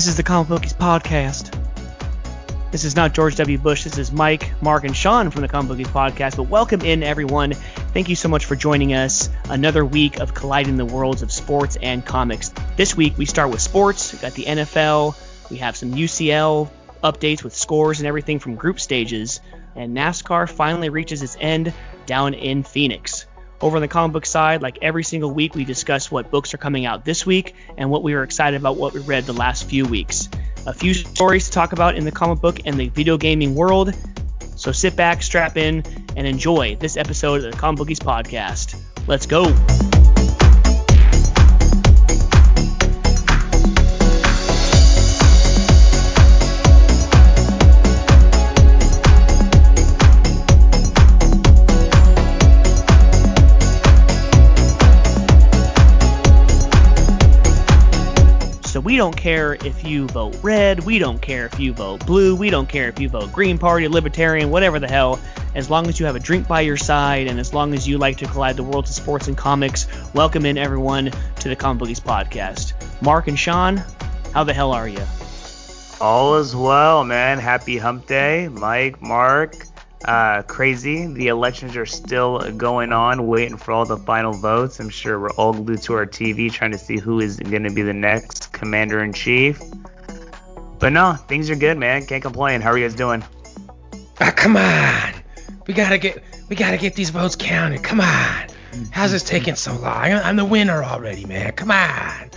This is the Comic Bookies podcast. This is not George W. Bush. This is Mike, Mark, and Sean from the Comic Bookies podcast. But welcome in, everyone. Thank you so much for joining us. Another week of colliding the worlds of sports and comics. This week we start with sports. We got the NFL. We have some UCL updates with scores and everything from group stages. And NASCAR finally reaches its end down in Phoenix. Over on the comic book side, like every single week, we discuss what books are coming out this week and what we are excited about what we read the last few weeks. A few stories to talk about in the comic book and the video gaming world. So sit back, strap in, and enjoy this episode of the Comic Bookies podcast. Let's go. We don't care if you vote red, we don't care if you vote blue, we don't care if you vote Green Party, Libertarian, whatever the hell. As long as you have a drink by your side and as long as you like to collide the worlds of sports and comics, welcome in everyone to the Comic podcast. Mark and Sean, how the hell are you? All is well, man. Happy hump day. Mike, Mark, uh, crazy. The elections are still going on, waiting for all the final votes. I'm sure we're all glued to our TV trying to see who is going to be the next commander in chief. But no, things are good, man. Can't complain. How are you guys doing? Ah, come on. We gotta get we gotta get these votes counted. Come on. How's this taking so long? I'm the winner already, man. Come on.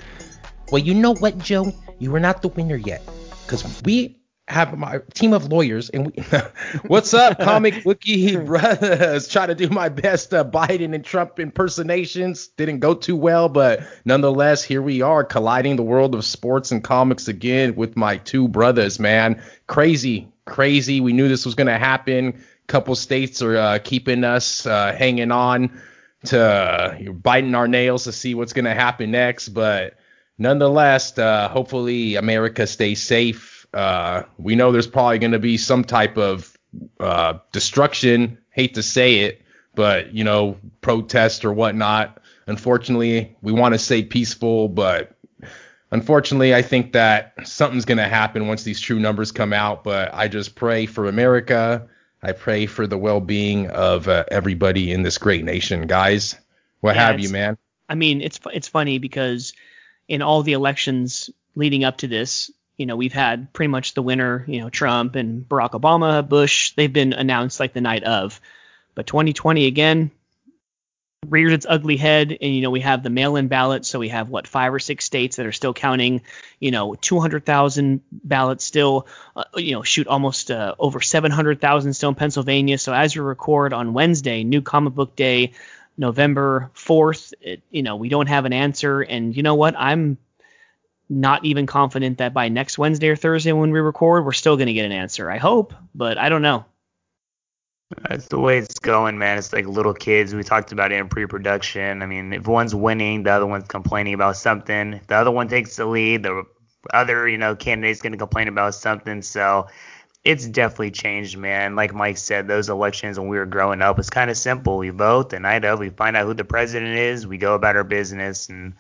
Well, you know what, Joe? You are not the winner yet, because we have my team of lawyers, and we. What's up, comic bookie brothers? Try to do my best uh, Biden and Trump impersonations. Didn't go too well, but nonetheless, here we are, colliding the world of sports and comics again with my two brothers. Man, crazy, crazy. We knew this was gonna happen. Couple states are uh, keeping us uh, hanging on to uh, biting our nails to see what's gonna happen next, but nonetheless, uh, hopefully America stays safe. Uh, we know there's probably going to be some type of uh, destruction. Hate to say it, but you know, protest or whatnot. Unfortunately, we want to say peaceful, but unfortunately, I think that something's going to happen once these true numbers come out. But I just pray for America. I pray for the well-being of uh, everybody in this great nation, guys. What Yeah, have you, man? I mean, it's it's funny because in all the elections leading up to this, you know, we've had pretty much the winner, you know, Trump and Barack Obama, Bush, they've been announced like the night of. But 2020 again rears its ugly head and you know we have the mail-in ballot so we have what five or six states that are still counting you know 200,000 ballots still uh, you know shoot almost uh, over 700,000 still in Pennsylvania so as we record on Wednesday new comic book day November 4th, it, you know, we don't have an answer. And you know what? I'm not even confident that by next Wednesday or Thursday when we record, we're still going to get an answer. I hope, but I don't know. That's the way it's going, man. It's like little kids. We talked about it in pre-production. I mean, if one's winning, the other one's complaining about something. If the other one takes the lead, the other, you know, candidate's going to complain about something. So it's definitely changed, man. Like Mike said, those elections when we were growing up it's kind of simple. We vote the night of, we find out who the president is, we go about our business, and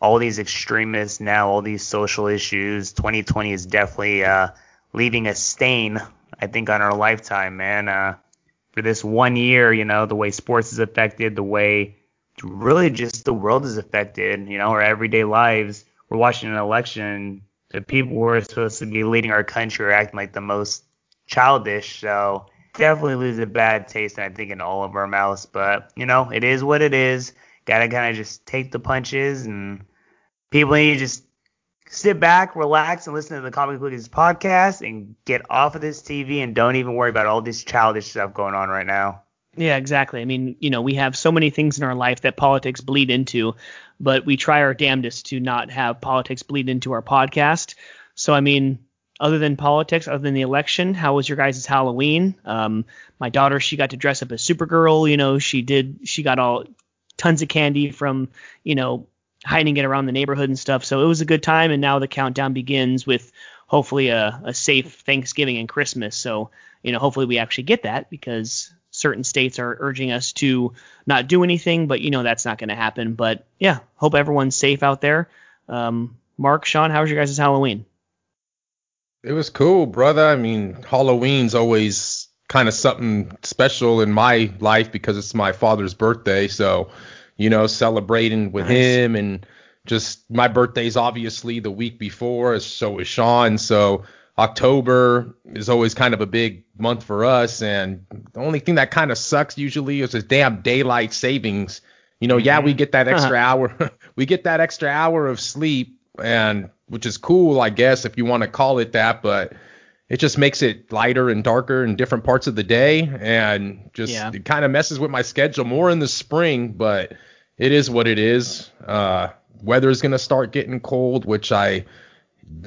all these extremists now, all these social issues. 2020 is definitely uh, leaving a stain, I think, on our lifetime, man. Uh, for this one year, you know, the way sports is affected, the way really just the world is affected, you know, our everyday lives. We're watching an election. The people who are supposed to be leading our country are acting like the most childish. So definitely lose a bad taste, I think, in all of our mouths. But, you know, it is what it is. Gotta kind of just take the punches and people need to just sit back, relax, and listen to the Comic Bookies podcast and get off of this TV and don't even worry about all this childish stuff going on right now. Yeah, exactly. I mean, you know, we have so many things in our life that politics bleed into, but we try our damnedest to not have politics bleed into our podcast. So, I mean, other than politics, other than the election, how was your guys' Halloween? Um, my daughter, she got to dress up as Supergirl. You know, she did. She got all tons of candy from, you know, hiding it around the neighborhood and stuff. So it was a good time. And now the countdown begins with hopefully a, a safe Thanksgiving and Christmas. So, you know, hopefully we actually get that because certain states are urging us to not do anything, but you know that's not going to happen. But yeah, hope everyone's safe out there. Um, Mark, Sean, how was your guys' Halloween? It was cool, brother. I mean, Halloween's always kind of something special in my life because it's my father's birthday. So, you know, celebrating with Nice. him and just my birthday's obviously the week before, so is Sean. So October is always kind of a big month for us. And the only thing that kind of sucks usually is this damn daylight savings. You know, yeah, we mm-hmm. get that uh-huh. extra hour. we get that extra hour of sleep and which is cool, I guess, if you want to call it that, but it just makes it lighter and darker in different parts of the day and just Yeah. it kind of messes with my schedule more in the spring, but it is what it is. Uh is going to start getting cold, which I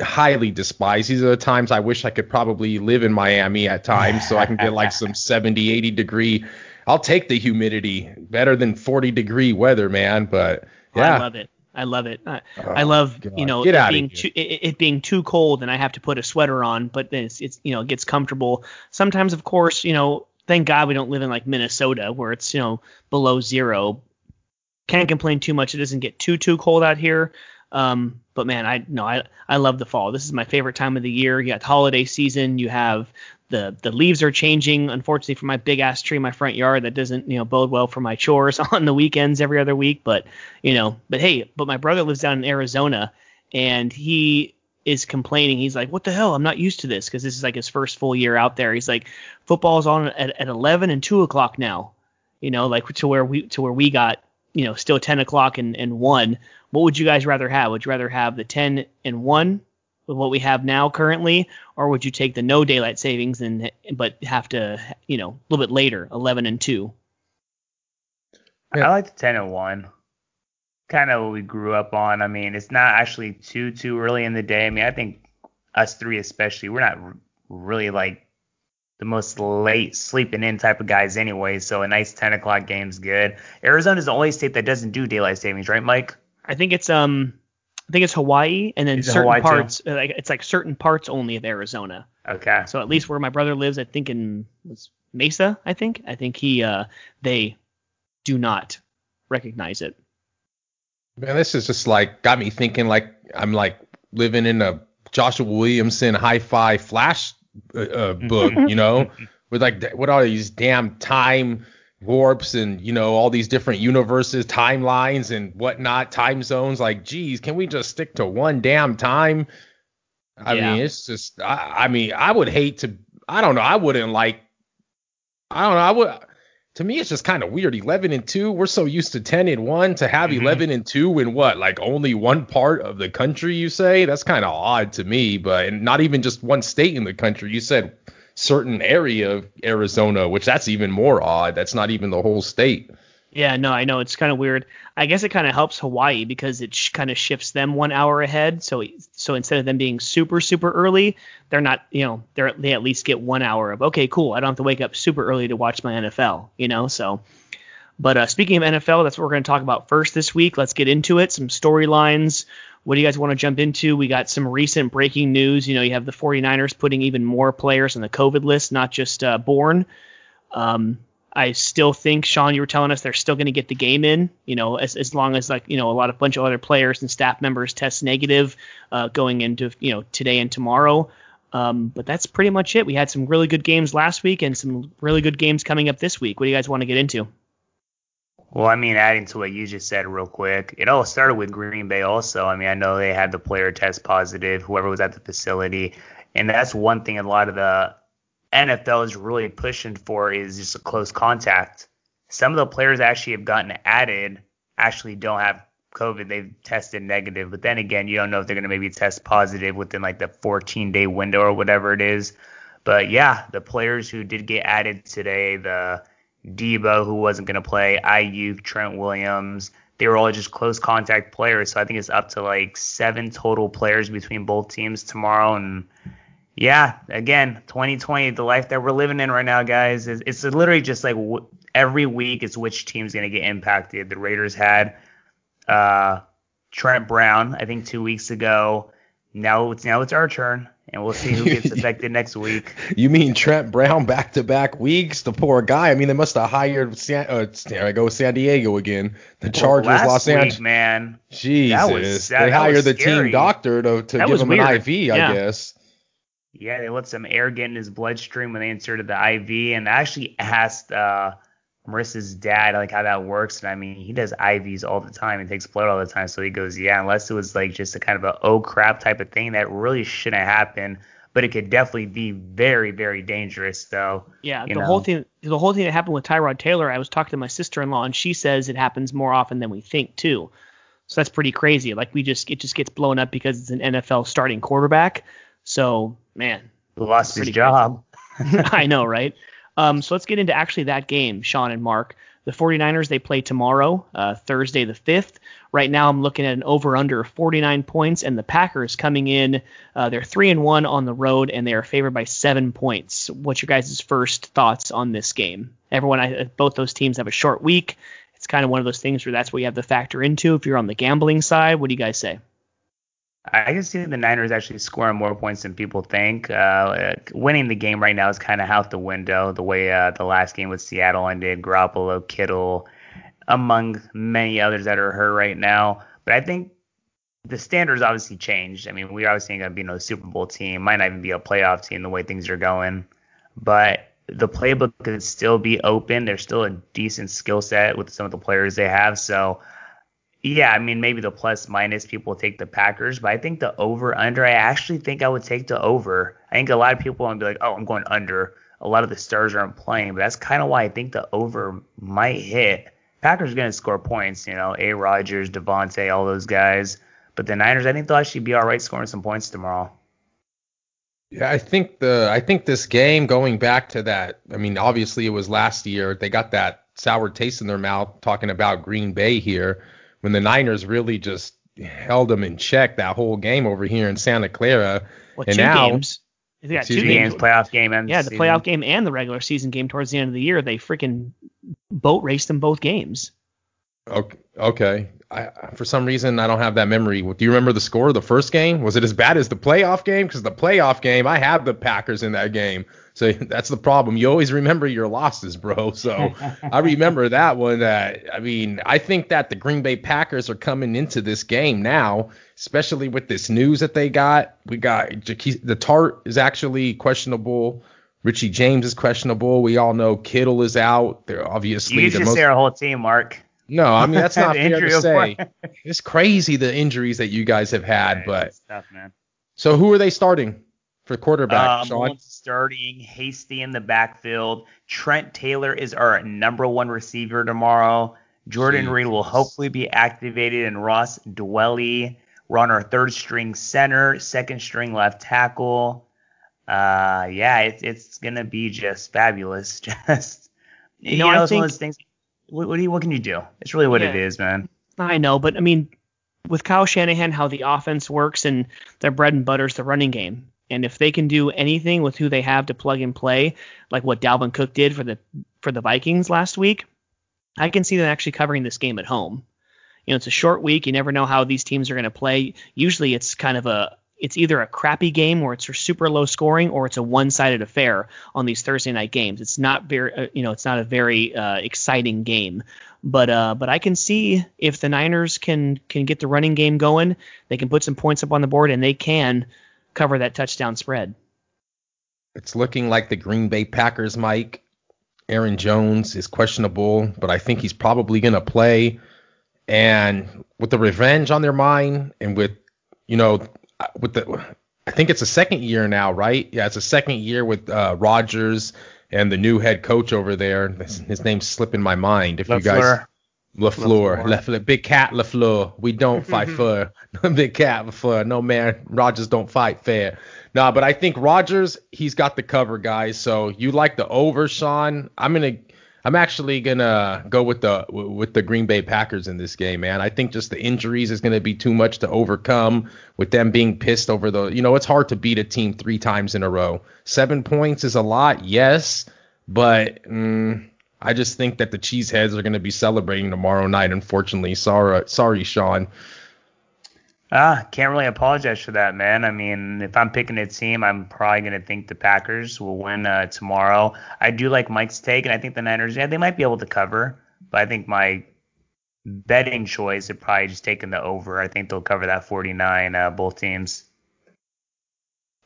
highly despise. These are the times I wish I could probably live in Miami at times so I can get like some 70, 80 degree. I'll take the humidity better than 40 degree weather, man, but yeah. I love it. I love it. I, Oh, I love God. you know Get it being too, it, it being too cold and I have to put a sweater on, but then it's, it's you know it gets comfortable. Sometimes, of course, you know, thank God we don't live in like Minnesota where it's you know below zero. Can't complain too much. It doesn't get too too cold out here. Um, but man, I no, I I love the fall. This is my favorite time of the year. You got holiday season. You have the the leaves are changing. Unfortunately, for my big ass tree in my front yard, that doesn't you know bode well for my chores on the weekends every other week. But you know, but hey, but my brother lives down in Arizona, and he is complaining. He's like, "What the hell? I'm not used to this because this is like his first full year out there." He's like, "Football's on at, at 11 and 2 o'clock now." You know, like to where we to where we got you know still 10 o'clock and, and 1 what would you guys rather have would you rather have the 10 and 1 with what we have now currently or would you take the no daylight savings and but have to you know a little bit later 11 and 2 I like the 10 and 1. Kind of what we grew up on. I mean, it's not actually too too early in the day. I mean, I think us three especially, we're not r- really like the most late sleeping in type of guys anyway. So a nice 10 o'clock game's good. Arizona's the only state that doesn't do daylight savings, right, Mike? i think it's um i think it's hawaii and then Is certain Hawaii too? parts uh, like it's like certain parts only of arizona Okay. so at least where my brother lives i think in was mesa i think i think he uh they do not recognize it Man, this is just like got me thinking like I'm like living in a Joshua Williamson hi-fi flash uh, uh, book, you know, with like what are these damn time warps and you know all these different universes, timelines and whatnot, time zones. Like, geez, can we just stick to one damn time? I Yeah. mean, it's just I, I mean, I would hate to. I don't know. I wouldn't like. I don't know. I would. To me, it's just kind of weird. 11 and 2. We're so used to 10 and 1 to have Mhm. 11 and 2 in what? Like only one part of the country, you say? That's kind of odd to me, but and not even just one state in the country. You said certain area of Arizona, which that's even more odd. That's not even the whole state. Yeah, no, I know it's kind of weird. I guess it kind of helps Hawaii because it sh- kind of shifts them one hour ahead. So so instead of them being super super early, they're not, you know, they're they at least get one hour of okay, cool. I don't have to wake up super early to watch my NFL, you know. So, but uh, speaking of NFL, that's what we're going to talk about first this week. Let's get into it. Some storylines. What do you guys want to jump into? We got some recent breaking news. You know, you have the 49ers putting even more players on the COVID list, not just uh, Bourne. Um, I still think Sean, you were telling us they're still going to get the game in, you know, as, as long as like you know a lot of bunch of other players and staff members test negative uh, going into you know today and tomorrow. Um, but that's pretty much it. We had some really good games last week and some really good games coming up this week. What do you guys want to get into? Well, I mean, adding to what you just said real quick, it all started with Green Bay also. I mean, I know they had the player test positive, whoever was at the facility. And that's one thing a lot of the NFL is really pushing for is just a close contact. Some of the players actually have gotten added actually don't have COVID. They've tested negative. But then again, you don't know if they're going to maybe test positive within like the 14 day window or whatever it is. But yeah, the players who did get added today, the Deebo, who wasn't going to play, Aiyuk, Trent Williams. They were all just close contact players. So I think it's up to like seven total players between both teams tomorrow. And yeah, again, 2020, the life that we're living in right now, guys, is it's literally just like w- every week is which team's going to get impacted. The Raiders had uh, Trent Brown, I think two weeks ago. Now it's now it's our turn. And we'll see who gets affected next week. You mean Trent Brown back to back weeks? The poor guy. I mean, they must have hired San. Uh, there I go, San Diego again. The Chargers, well, Los Angeles. man. Jesus, that was, that, they hired the team doctor to, to give him weird. an IV, yeah. I guess. Yeah, they let some air get in his bloodstream when they inserted the IV, and I actually asked uh, Marissa's dad like how that works, and I mean he does IVs all the time and takes blood all the time, so he goes, yeah, unless it was like just a kind of a oh crap type of thing that really shouldn't happen but it could definitely be very, very dangerous. Though. Yeah, the know. whole thing, the whole thing that happened with Tyrod Taylor, I was talking to my sister-in-law, and she says it happens more often than we think too. So that's pretty crazy. Like we just, it just gets blown up because it's an NFL starting quarterback. So man, lost his job. I know, right? Um, so let's get into actually that game, Sean and Mark. The 49ers, they play tomorrow, uh, Thursday the 5th. Right now, I'm looking at an over under 49 points, and the Packers coming in, uh, they're 3 and 1 on the road, and they are favored by 7 points. What's your guys' first thoughts on this game? Everyone, I, both those teams have a short week. It's kind of one of those things where that's what you have to factor into if you're on the gambling side. What do you guys say? I can see the Niners actually scoring more points than people think. Uh, winning the game right now is kind of out the window. The way uh, the last game with Seattle ended, Garoppolo, Kittle, among many others that are hurt right now. But I think the standards obviously changed. I mean, we're obviously going to be no Super Bowl team. Might not even be a playoff team the way things are going. But the playbook could still be open. There's still a decent skill set with some of the players they have. So yeah, I mean maybe the plus minus people take the Packers, but I think the over under. I actually think I would take the over. I think a lot of people to be like, oh, I'm going under. A lot of the stars aren't playing, but that's kind of why I think the over might hit. Packers are going to score points, you know, A. Rodgers, Davante, all those guys. But the Niners, I think they'll actually be all right scoring some points tomorrow. Yeah, I think the I think this game going back to that. I mean, obviously it was last year. They got that sour taste in their mouth talking about Green Bay here when the Niners really just held them in check that whole game over here in Santa Clara. Well, and two now, games. They got two games, playoff game and yeah, the season. playoff game and the regular season game towards the end of the year. They freaking boat raced in both games. Okay, okay. I, for some reason, I don't have that memory. Do you remember the score of the first game? Was it as bad as the playoff game? Because the playoff game, I had the Packers in that game. So that's the problem. You always remember your losses, bro. So I remember that one. That I mean, I think that the Green Bay Packers are coming into this game now, especially with this news that they got. We got the Tartt is actually questionable. Richie James is questionable. We all know Kittle is out. They're obviously you the just most... say our whole team, Mark. No, I mean that's not fair to say. it's crazy the injuries that you guys have had, but tough, so who are they starting? For quarterback, um, Sean? Starting Hasty in the backfield. Trent Taylor is our number one receiver tomorrow. Jordan Jeez. Reed will hopefully be activated, and Ross Dwelley. We're on our third string center, second string left tackle. Uh, yeah, it's it's gonna be just fabulous. Just you, you know, know it's think, one of those things. What, what, do you, what can you do? It's really what yeah, it is, man. I know, but I mean, with Kyle Shanahan, how the offense works and their bread and butter is the running game. And if they can do anything with who they have to plug and play, like what Dalvin Cook did for the for the Vikings last week, I can see them actually covering this game at home. You know, it's a short week. You never know how these teams are going to play. Usually, it's kind of a it's either a crappy game where it's super low scoring or it's a one-sided affair on these Thursday night games. It's not very, uh, you know, it's not a very uh, exciting game. But uh, but I can see if the Niners can can get the running game going, they can put some points up on the board and they can cover that touchdown spread. It's looking like the Green Bay Packers, Mike. Aaron Jones is questionable, but I think he's probably going to play. And with the revenge on their mind, and with, you know, with the, I think it's a second year now, right? Yeah, it's a second year with uh, Rodgers and the new head coach over there. His name's slipping my mind. If you guys, LaFleur, LaFleur, Big Cat LaFleur. We don't fight fair. Big Cat LaFleur. No man, Rodgers don't fight fair. Nah, but I think Rodgers, he's got the cover, guys. So you like the over, Sean? I'm gonna, I'm actually gonna go with the with the Green Bay Packers in this game, man. I think just the injuries is gonna be too much to overcome with them being pissed over the. You know, it's hard to beat a team three times in a row. Seven points is a lot, yes, but. Mm, I just think that the Cheeseheads are going to be celebrating tomorrow night. Unfortunately, sorry, sorry, Sean. Ah, can't really apologize for that, man. I mean, if I'm picking a team, I'm probably gonna think the Packers will win uh, tomorrow. I do like Mike's take, and I think the Niners, yeah, they might be able to cover, but I think my betting choice would probably just taking the over. I think they'll cover that 49, uh, both teams.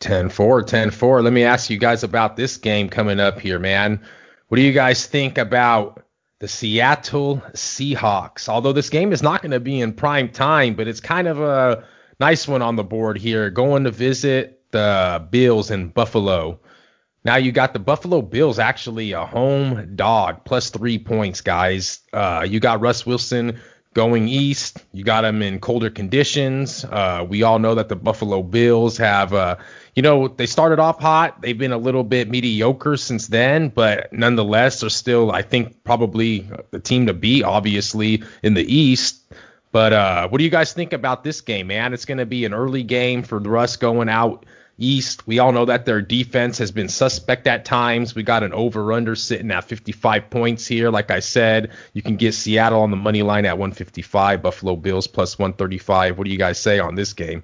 10-4, 10-4. Let me ask you guys about this game coming up here, man. What do you guys think about the Seattle Seahawks? Although this game is not going to be in prime time, but it's kind of a nice one on the board here. Going to visit the Bills in Buffalo. Now you got the Buffalo Bills actually a home dog plus three points, guys. Uh, you got Russ Wilson going east. You got him in colder conditions. Uh, we all know that the Buffalo Bills have, uh, you know, they started off hot. They've been a little bit mediocre since then, but nonetheless they're still, I think, probably the team to beat, obviously, in the East. But uh, what do you guys think about this game, man? It's going to be an early game for the Russ going out East. We all know that their defense has been suspect at times. We got an over under sitting at 55 points here. Like I said, you can get Seattle on the money line at 155, Buffalo Bills plus 135. What do you guys say on this game?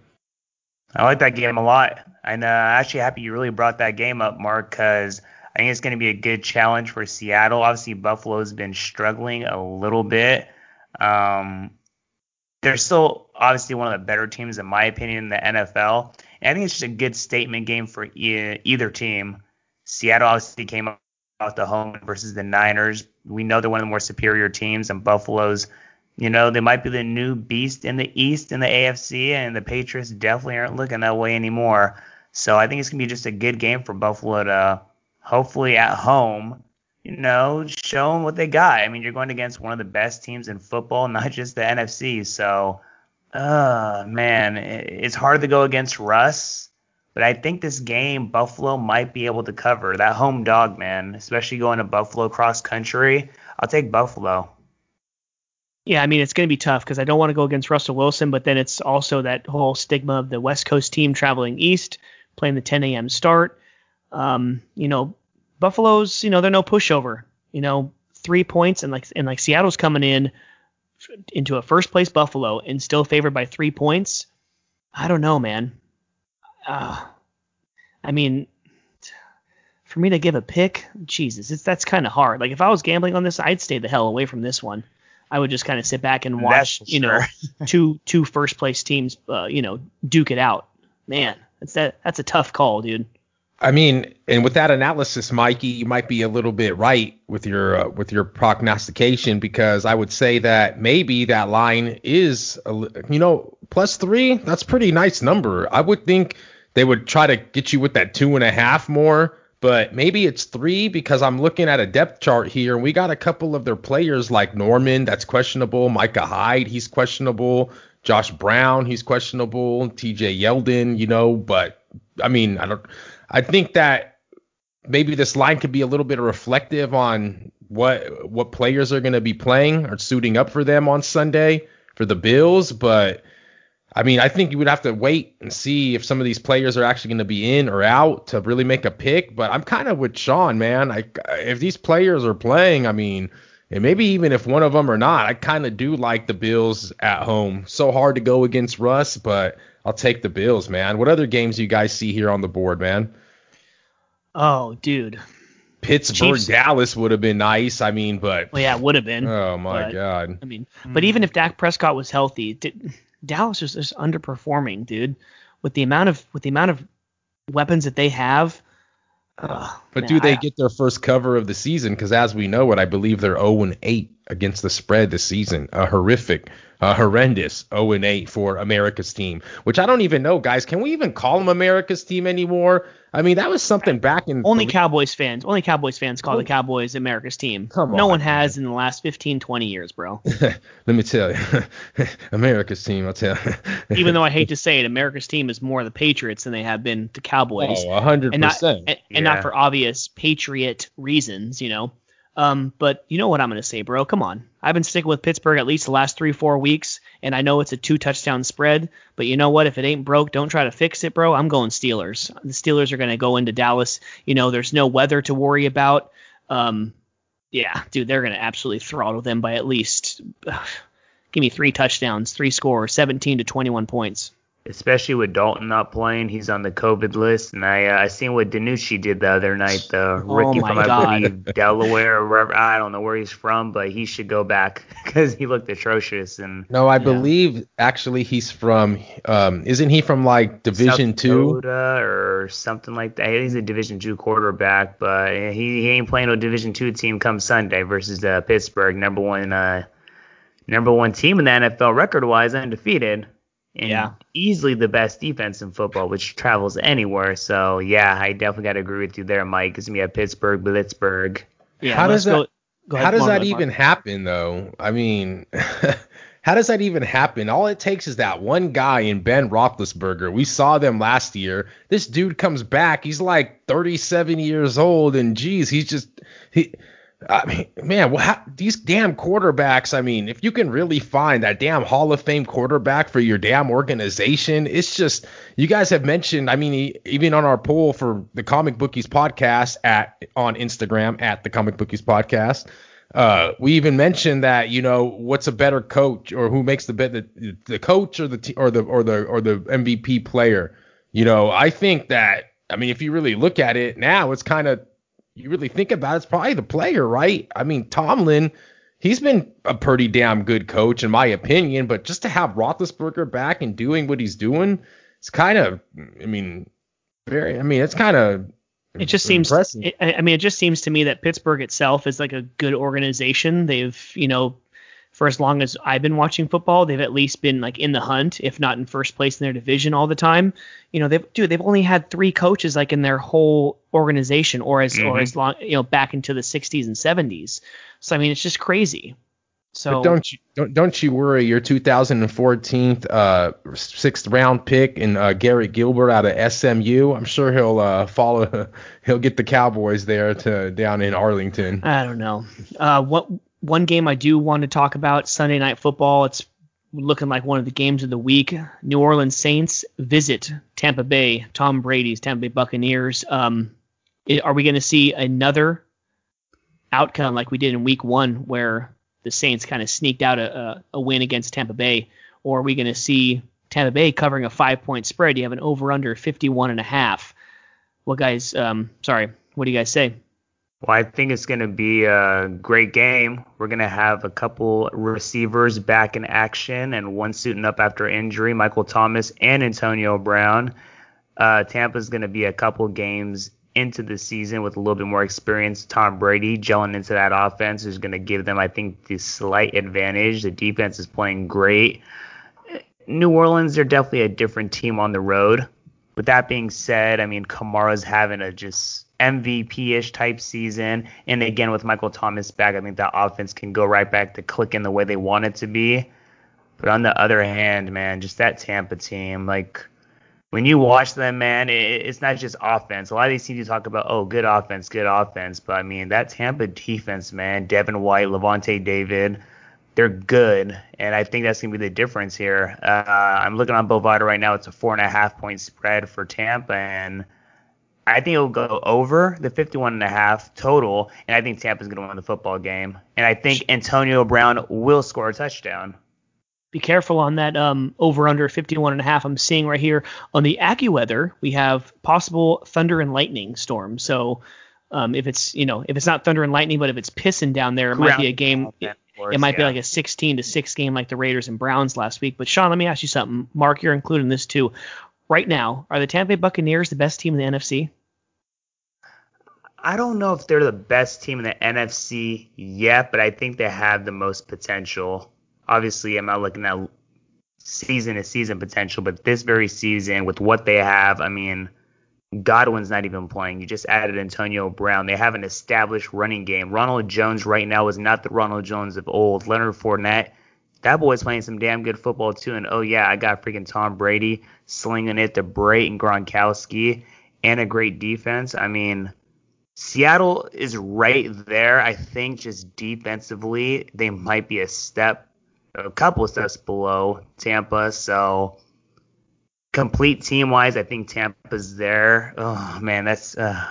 I like that game a lot. And uh, actually happy you really brought that game up, Mark, because I think it's going to be a good challenge for Seattle. Obviously, Buffalo's been struggling a little bit. Um, they're still obviously one of the better teams, in my opinion, in the NFL. And I think it's just a good statement game for e- either team. Seattle obviously came out the home versus the Niners. We know they're one of the more superior teams, and Buffalo's, you know, they might be the new beast in the East in the AFC, and the Patriots definitely aren't looking that way anymore. So I think it's gonna be just a good game for Buffalo to hopefully at home, you know, show them what they got. I mean, you're going against one of the best teams in football, not just the NFC. So uh man, it's hard to go against Russ, but I think this game Buffalo might be able to cover that home dog, man. Especially going to Buffalo cross country, I'll take Buffalo. Yeah, I mean it's going to be tough because I don't want to go against Russell Wilson, but then it's also that whole stigma of the West Coast team traveling east, playing the 10 a.m. start. Um, you know, Buffalo's, you know, they're no pushover. You know, three points and like and like Seattle's coming in into a first place Buffalo and still favored by three points, I don't know, man. Uh, I mean, for me to give a pick, Jesus, it's that's kind of hard. Like if I was gambling on this, I'd stay the hell away from this one. I would just kind of sit back and watch, you know, two two first place teams, uh, you know, duke it out. Man, that's that that's a tough call, dude. I mean, and with that analysis, Mikey, you might be a little bit right with your uh, with your prognostication because I would say that maybe that line is, a, you know, plus three. That's pretty nice number. I would think they would try to get you with that two and a half more, but maybe it's three because I'm looking at a depth chart here and we got a couple of their players like Norman, that's questionable. Micah Hyde, he's questionable. Josh Brown, he's questionable. T.J. Yeldon, you know, but I mean, I don't. I think that maybe this line could be a little bit reflective on what what players are going to be playing or suiting up for them on Sunday for the Bills, but I mean, I think you would have to wait and see if some of these players are actually going to be in or out to really make a pick. But I'm kind of with Sean, man. I, if these players are playing, I mean, and maybe even if one of them are not, I kind of do like the Bills at home. So hard to go against Russ, but I'll take the Bills, man. What other games you guys see here on the board, man? Oh, dude. Pittsburgh, Chiefs. Dallas would have been nice. I mean, but well, yeah, it would have been. Oh my but, god. I mean, but even if Dak Prescott was healthy, did, Dallas is just underperforming, dude. With the amount of with the amount of weapons that they have. But man, do they I, get their first cover of the season? Because as we know it, I believe they're 0 and 8 against the spread this season. A horrific uh, horrendous 0 and 8 for America's team, which I don't even know, guys. Can we even call them America's team anymore? I mean, that was something back in only Cowboys fans. Only Cowboys fans call oh. the Cowboys America's team. Come on, no one has in the last 15, 20 years, bro. Let me tell you, America's team. I'll tell you. even though I hate to say it, America's team is more the Patriots than they have been the Cowboys. Oh, hundred percent. And, yeah. and not for obvious Patriot reasons, you know. Um, but you know what I'm going to say, bro. Come on. I've been sticking with Pittsburgh at least the last three, four weeks, and I know it's a two touchdown spread. But you know what? If it ain't broke, don't try to fix it, bro. I'm going Steelers. The Steelers are going to go into Dallas. You know, there's no weather to worry about. Um, yeah, dude, they're going to absolutely throttle them by at least. give me three touchdowns, three scores, 17 to 21 points especially with Dalton not playing. He's on the COVID list, and I uh, I seen what DiNucci did the other night. The Oh rookie my from I believe Delaware or wherever I don't know where he's from, but he should go back because he looked atrocious and. No, I Yeah. believe actually he's from. Um, isn't he from like Division South Two? Or something like that. He's a Division two quarterback, but he, he ain't playing no Division two team come Sunday versus uh, Pittsburgh, number one uh, number one team in the NFL record wise, undefeated. And Yeah. easily the best defense in football, which travels anywhere. So yeah, I definitely got to agree with you there, Mike. It's gonna be at Pittsburgh, Blitzburg. Yeah, How does go- that- go ahead, How does Mark, that Mark. even happen though? I mean, how does that even happen? All it takes is that one guy in Ben Roethlisberger. We saw them last year. This dude comes back. He's like 37 years old, and geez, he's just he. I mean, man, well, how, these damn quarterbacks. I mean, if you can really find that damn Hall of Fame quarterback for your damn organization, it's just you guys have mentioned. I mean, even on our poll for the Comic Bookies podcast at on Instagram at the Comic Bookies podcast, uh, we even mentioned that you know what's a better coach or who makes the bet the, the coach or the t- or the or the or the MVP player. You know, I think that I mean, if you really look at it now, it's kind of you really think about it, it's probably the player, right? I mean, Tomlin, he's been a pretty damn good coach in my opinion, but just to have Roethlisberger back and doing what he's doing, it's kind of, I mean, very, I mean, it's kind of. It just seems. It, I mean, it just seems to me that Pittsburgh itself is like a good organization. They've, you know, for as long as I've been watching football, they've at least been like in the hunt, if not in first place in their division all the time. You know, they've dude, they've only had three coaches like in their whole organization, or as or Mhm. as long, you know, back into the 60s and 70s. So I mean, it's just crazy. So But don't you don't don't you worry? Your 2014 uh sixth round pick and uh, Garrett Gilbert out of SMU. I'm sure he'll uh follow. He'll get the Cowboys there to down in Arlington. I don't know. Uh, what one game I do want to talk about Sunday Night Football. It's looking like one of the games of the week. New Orleans Saints visit Tampa Bay. Tom Brady's Tampa Bay Buccaneers. Um, are we going to see another outcome like we did in Week One, where the Saints kind of sneaked out a, a, a win against Tampa Bay, or are we going to see Tampa Bay covering a five-point spread? You have an over/under 51 and a half. What guys? Um, sorry. What do you guys say? Well, I think it's going to be a great game. We're going to have a couple receivers back in action and one suiting up after injury, Michael Thomas and Antonio Brown. Uh, Tampa's going to be a couple games into the season with a little bit more experience. Tom Brady gelling into that offense is going to give them, I think, the slight advantage. The defense is playing great. New Orleans, they're definitely a different team on the road. With that being said, I mean, Kamara's having a just MVP-ish type season, and again with Michael Thomas back, I think that offense can go right back to clicking the way they want it to be. But on the other hand, man, just that Tampa team, like when you watch them, man, it, it's not just offense. A lot of these teams you talk about, oh, good offense, good offense, but I mean that Tampa defense, man, Devin White, Lavonte David, they're good, and I think that's gonna be the difference here. Uh, I'm looking on Bovada right now; it's a four and a half point spread for Tampa, and I think it'll go over the 51 and a half total, and I think Tampa's gonna win the football game, and I think Antonio Brown will score a touchdown. be careful on that um, over under 51 and a half. I'm seeing right here on the AccuWeather, we have possible thunder and lightning storm. So um, if it's, you know, if it's not thunder and lightning, but if it's pissing down there, it might be a game. It, it might be like a 16 to 6 game like the Raiders and Browns last week. But Sean, let me ask you something. Mark, you're including this too. Right now, are the Tampa Bay Buccaneers the best team in the NFC? I don't know if they're the best team in the NFC yet, but I think they have the most potential. Obviously, I'm not looking at season to season potential, but this very season with what they have, I mean, Godwin's not even playing. You just added Antonio Brown. They have an established running game. Ronald Jones right now is not the Ronald Jones of old. Leonard Fournette, that boy's playing some damn good football too. And oh yeah, I got freaking Tom Brady slinging it to Brate and Gronkowski and a great defense. I mean, Seattle is right there. I think just defensively, they might be a step, a couple of steps below Tampa. So complete team wise, I think Tampa's there. Oh man, that's uh,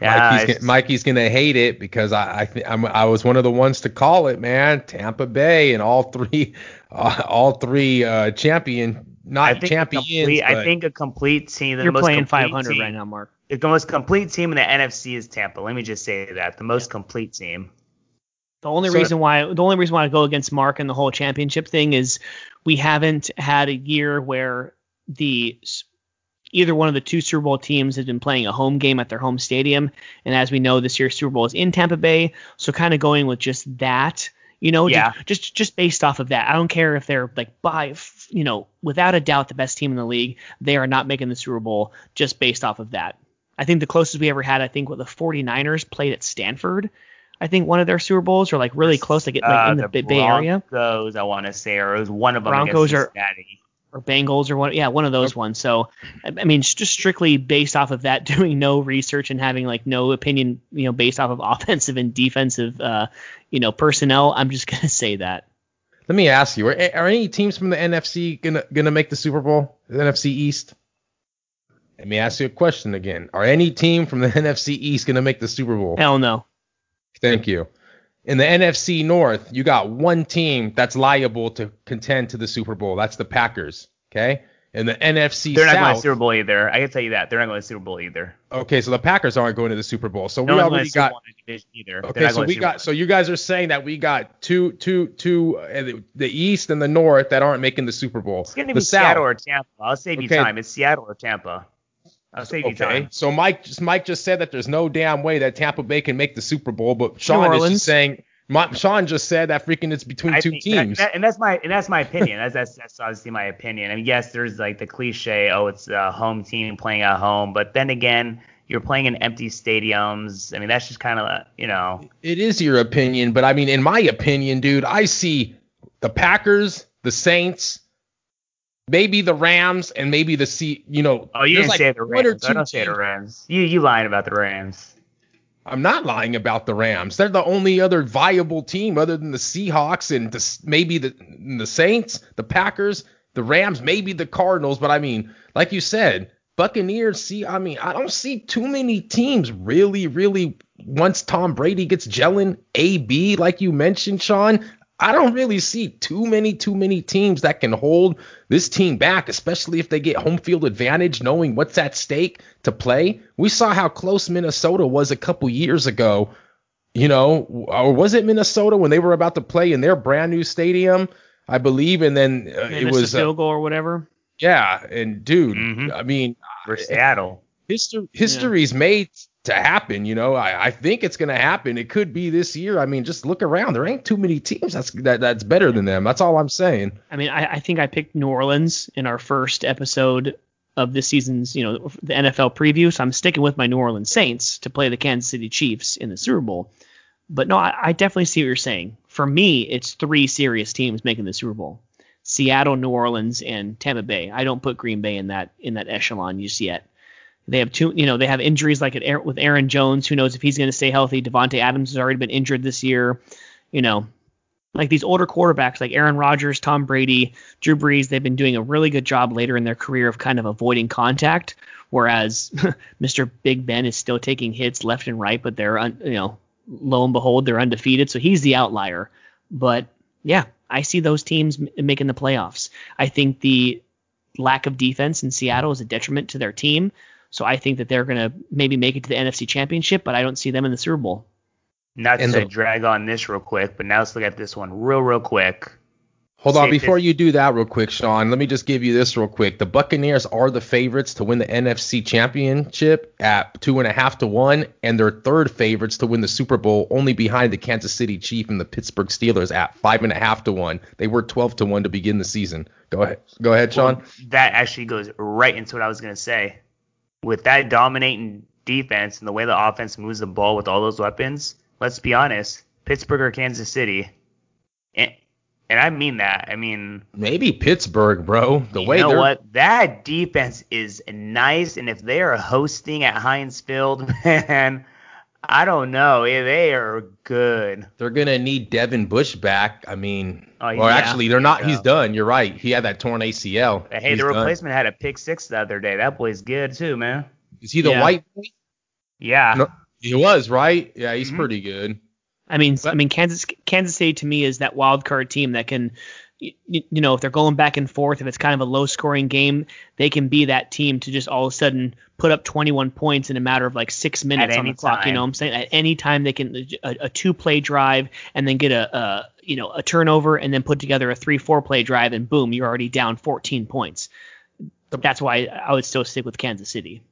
Yeah, Mikey's, gonna, Mikey's gonna hate it because I I, th- I'm, I was one of the ones to call it, man. Tampa Bay and all three, uh, all three uh, champion, not I think a champions. complete, I think a complete team. The You're most playing 500 team, right now, Mark. The most complete team in the NFC is Tampa. Let me just say that the most complete team. The only So- reason why the only reason why I go against Mark and the whole championship thing is we haven't had a year where the either one of the two Super Bowl teams has been playing a home game at their home stadium, and as we know, this year's Super Bowl is in Tampa Bay, so kind of going with just that, you know, Yeah. just just based off of that. I don't care if they're like by you know without a doubt the best team in the league, they are not making the Super Bowl just based off of that. I think the closest we ever had, I think, with the 49ers played at Stanford. I think one of their Super Bowls or like really close, like, like Uh, in the, Bay- Bay Area Broncos, I want to say, or it was one of them Broncos against are- Cincinnati. or Bengals or one, yeah, one of those ones. So, I I mean, just strictly based off of that, doing no research and having like no opinion, you know, based off of offensive and defensive, uh, you know, personnel. I'm just gonna say that. Let me ask you: Are, are any teams from the NFC gonna gonna make the Super Bowl? The NFC East. Let me ask you a question again: Are any team from the NFC East gonna make the Super Bowl? Hell no. Thank you. In the NFC North, you got one team that's liable to contend to the Super Bowl. That's the Packers. Okay. In the NFC They're not going to the Super Bowl either. I can tell you that they're not going to the Super Bowl either. okay, so the Packers aren't going to the Super Bowl. So No we one's already the Super got Bowl in the division either. Okay, not so we got so you guys are saying that we got two two two uh, the- the East and the North that aren't making the Super Bowl. It's going to the be Seattle or Tampa. I'll save you Okay. time. It's Seattle or Tampa. I'll save you Okay, time. so Mike just Mike just said that there's no damn way that Tampa Bay can make the Super Bowl, but Sean is just saying. My, Sean just said that freaking it's between I two think teams. that- and that's my and that's my opinion. That's, that's that's obviously my opinion. I mean, yes, there's like the cliche, oh, it's a home team playing at home, but then again, you're playing in empty stadiums. I mean, that's just kind of uh, you know, It is your opinion, but I mean, in my opinion, dude, I see the Packers, the Saints, maybe the Rams, and maybe the C. You know, oh, you didn't like say the Rams. I don't say the Rams. You you lying about the Rams. I'm not lying about the Rams. They're the only other viable team other than the Seahawks and the, maybe the the Saints, the Packers, the Rams, maybe the Cardinals. But I mean, like you said, Buccaneers. See, I mean, I don't see too many teams really, really. Once Tom Brady gets gelling, AB, like you mentioned, Sean. I don't really see too many, too many teams that can hold this team back, especially if they get home field advantage, knowing what's at stake to play. We saw how close Minnesota was a couple years ago, you know, or was it Minnesota when they were about to play in their brand new stadium, I believe, and then uh, They it was a uh, field goal or whatever. yeah, and dude, Mhm. I mean, For Seattle. history history's made to happen. You know, I, I think it's gonna happen. It could be this year. I mean, just look around. There ain't too many teams that's that, that's better than them. That's all I'm saying. I mean, I, I think I picked New Orleans in our first episode of this season's, you know, the NFL preview. So I'm sticking with my New Orleans Saints to play the Kansas City Chiefs in the Super Bowl. But no, I, I definitely see what you're saying. For me, it's three serious teams making the Super Bowl: Seattle, New Orleans, and Tampa Bay. I don't put Green Bay in that in that echelon just yet. They have two, you know, they have injuries like at, with Aaron Jones. Who knows if he's going to stay healthy? Davante Adams has already been injured this year. You know, like these older quarterbacks like Aaron Rodgers, Tom Brady, Drew Brees, they've been doing a really good job later in their career of kind of avoiding contact, whereas Mr. Big Ben is still taking hits left and right, but they're un, you know, lo and behold, they're undefeated, so he's the outlier. But yeah, I see those teams m- making the playoffs. I think the lack of defense in Seattle is a detriment to their team. So I think that they're going to maybe make it to the NFC Championship, but I don't see them in the Super Bowl. Not to And say the- drag on this real quick, but now let's look at this one real, real quick. Hold on, Safest- before you do that real quick, Sean, let me just give you this real quick. The Buccaneers are the favorites to win the NFC championship at two and a half to one, and they're third favorites to win the Super Bowl, only behind the Kansas City Chief and the Pittsburgh Steelers at five and a half to one. They were twelve to one to begin the season. Go ahead. Go ahead, Sean. Well, that actually goes right into what I was going to say. With that dominating defense and the way the offense moves the ball with all those weapons, let's be honest, Pittsburgh or Kansas City, and, and I mean that. I mean, Maybe Pittsburgh, bro. The you way know they're what? That defense is nice, and if they are hosting at Heinz Field, man, I don't know. Yeah, They are good. they're gonna need Devin Bush back. I mean, Oh, well, yeah. actually, they're not. He's done. You're right. He had that torn ACL. But hey, He's the done. replacement had a pick six the other day. That boy's good too, man. Is he the Yeah. white boy? Yeah. No. He was right. Yeah, he's Mhm. pretty good. I mean, But- I mean, Kansas Kansas City to me is that wild card team that can, you, you know, if they're going back and forth, if it's kind of a low scoring game, they can be that team to just all of a sudden put up 21 points in a matter of like six minutes on the clock. You know, what I'm saying at any time they can a, a two play drive and then get a, a you know a turnover and then put together a three four play drive and boom, you're already down 14 points. That's why I would still stick with Kansas City.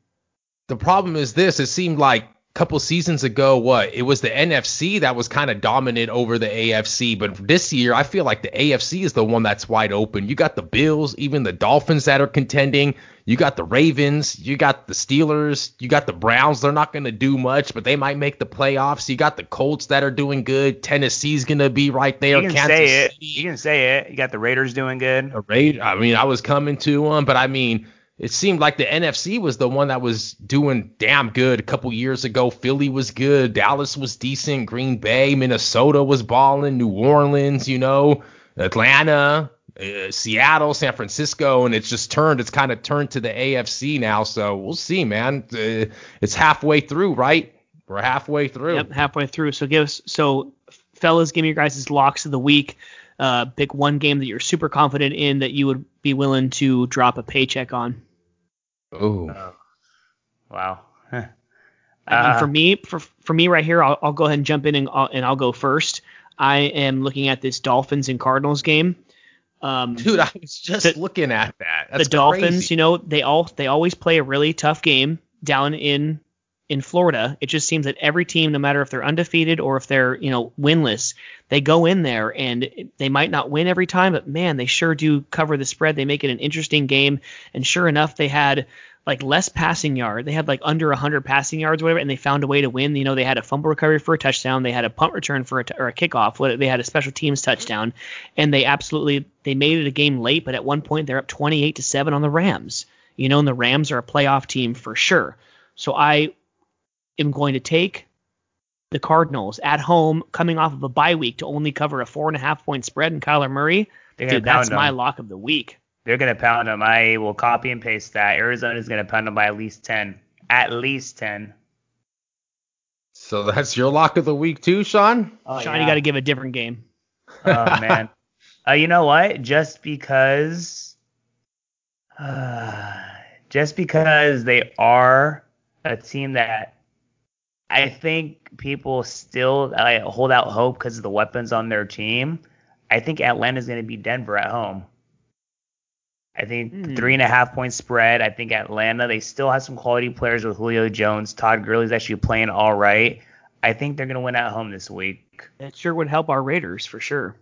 The problem is this: it seemed like a couple seasons ago, what it was the NFC that was kind of dominant over the AFC, but this year I feel like the AFC is the one that's wide open. You got the Bills, even the Dolphins that are contending. You got the Ravens, you got the Steelers, you got the Browns. They're not going to do much, but they might make the playoffs. You got the Colts that are doing good. Tennessee's going to be right there. You can Kansas say it. City. You can say it. You got the Raiders doing good. a raid. I mean, I was coming to them, but I mean, it seemed like the NFC was the one that was doing damn good a couple years ago. Philly was good, Dallas was decent, Green Bay, Minnesota was balling, New Orleans, you know, Atlanta, uh, Seattle, San Francisco, and it's just turned. It's kind of turned to the AFC now. So we'll see, man. Uh, it's halfway through, right? We're halfway through. Yep, halfway through. So give us so fellas, give me your guys' locks of the week. Uh, pick one game that you're super confident in that you would be willing to drop a paycheck on. Ooh. Oh, wow. I mean, Uh, for me, for for me right here, I'll, I'll go ahead and jump in and I'll, and I'll go first. I am looking at this Dolphins and Cardinals game. Um, Dude, I was just The- looking at that. That's the Dolphins, crazy. you know, they all they always play a really tough game down in in Florida. It just seems that every team, no matter if they're undefeated or if they're you know winless, they go in there and they might not win every time, but man, they sure do cover the spread. They make it an interesting game, and sure enough, they had like less passing yard. They had like under 100 passing yards, whatever, and they found a way to win. You know, they had a fumble recovery for a touchdown, they had a punt return for a t- or a kickoff, they had a special teams touchdown, and they absolutely they made it a game late. But at one point, they're up 28 to seven on the Rams. You know, and the Rams are a playoff team for sure. So I am going to take the Cardinals at home, coming off of a bye week to only cover a four and a half point spread, and Kyler Murray. Dude, that's pound my lock of the week. They're gonna pound them. I will copy and paste that. Arizona's gonna pound them by at least ten. At least ten. So that's your lock of the week too, Sean? Oh, Sean, you got to give a different game. Oh man. uh, you know what? Just because, uh, just because they are a team that I think people still uh, hold out hope because of the weapons on their team. I think Atlanta's going to beat Denver at home. I think Hmm. three and a half point spread. I think Atlanta, they still have some quality players with Julio Jones. Todd Gurley's actually playing all right. I think they're going to win at home this week. That sure would help our Raiders for sure.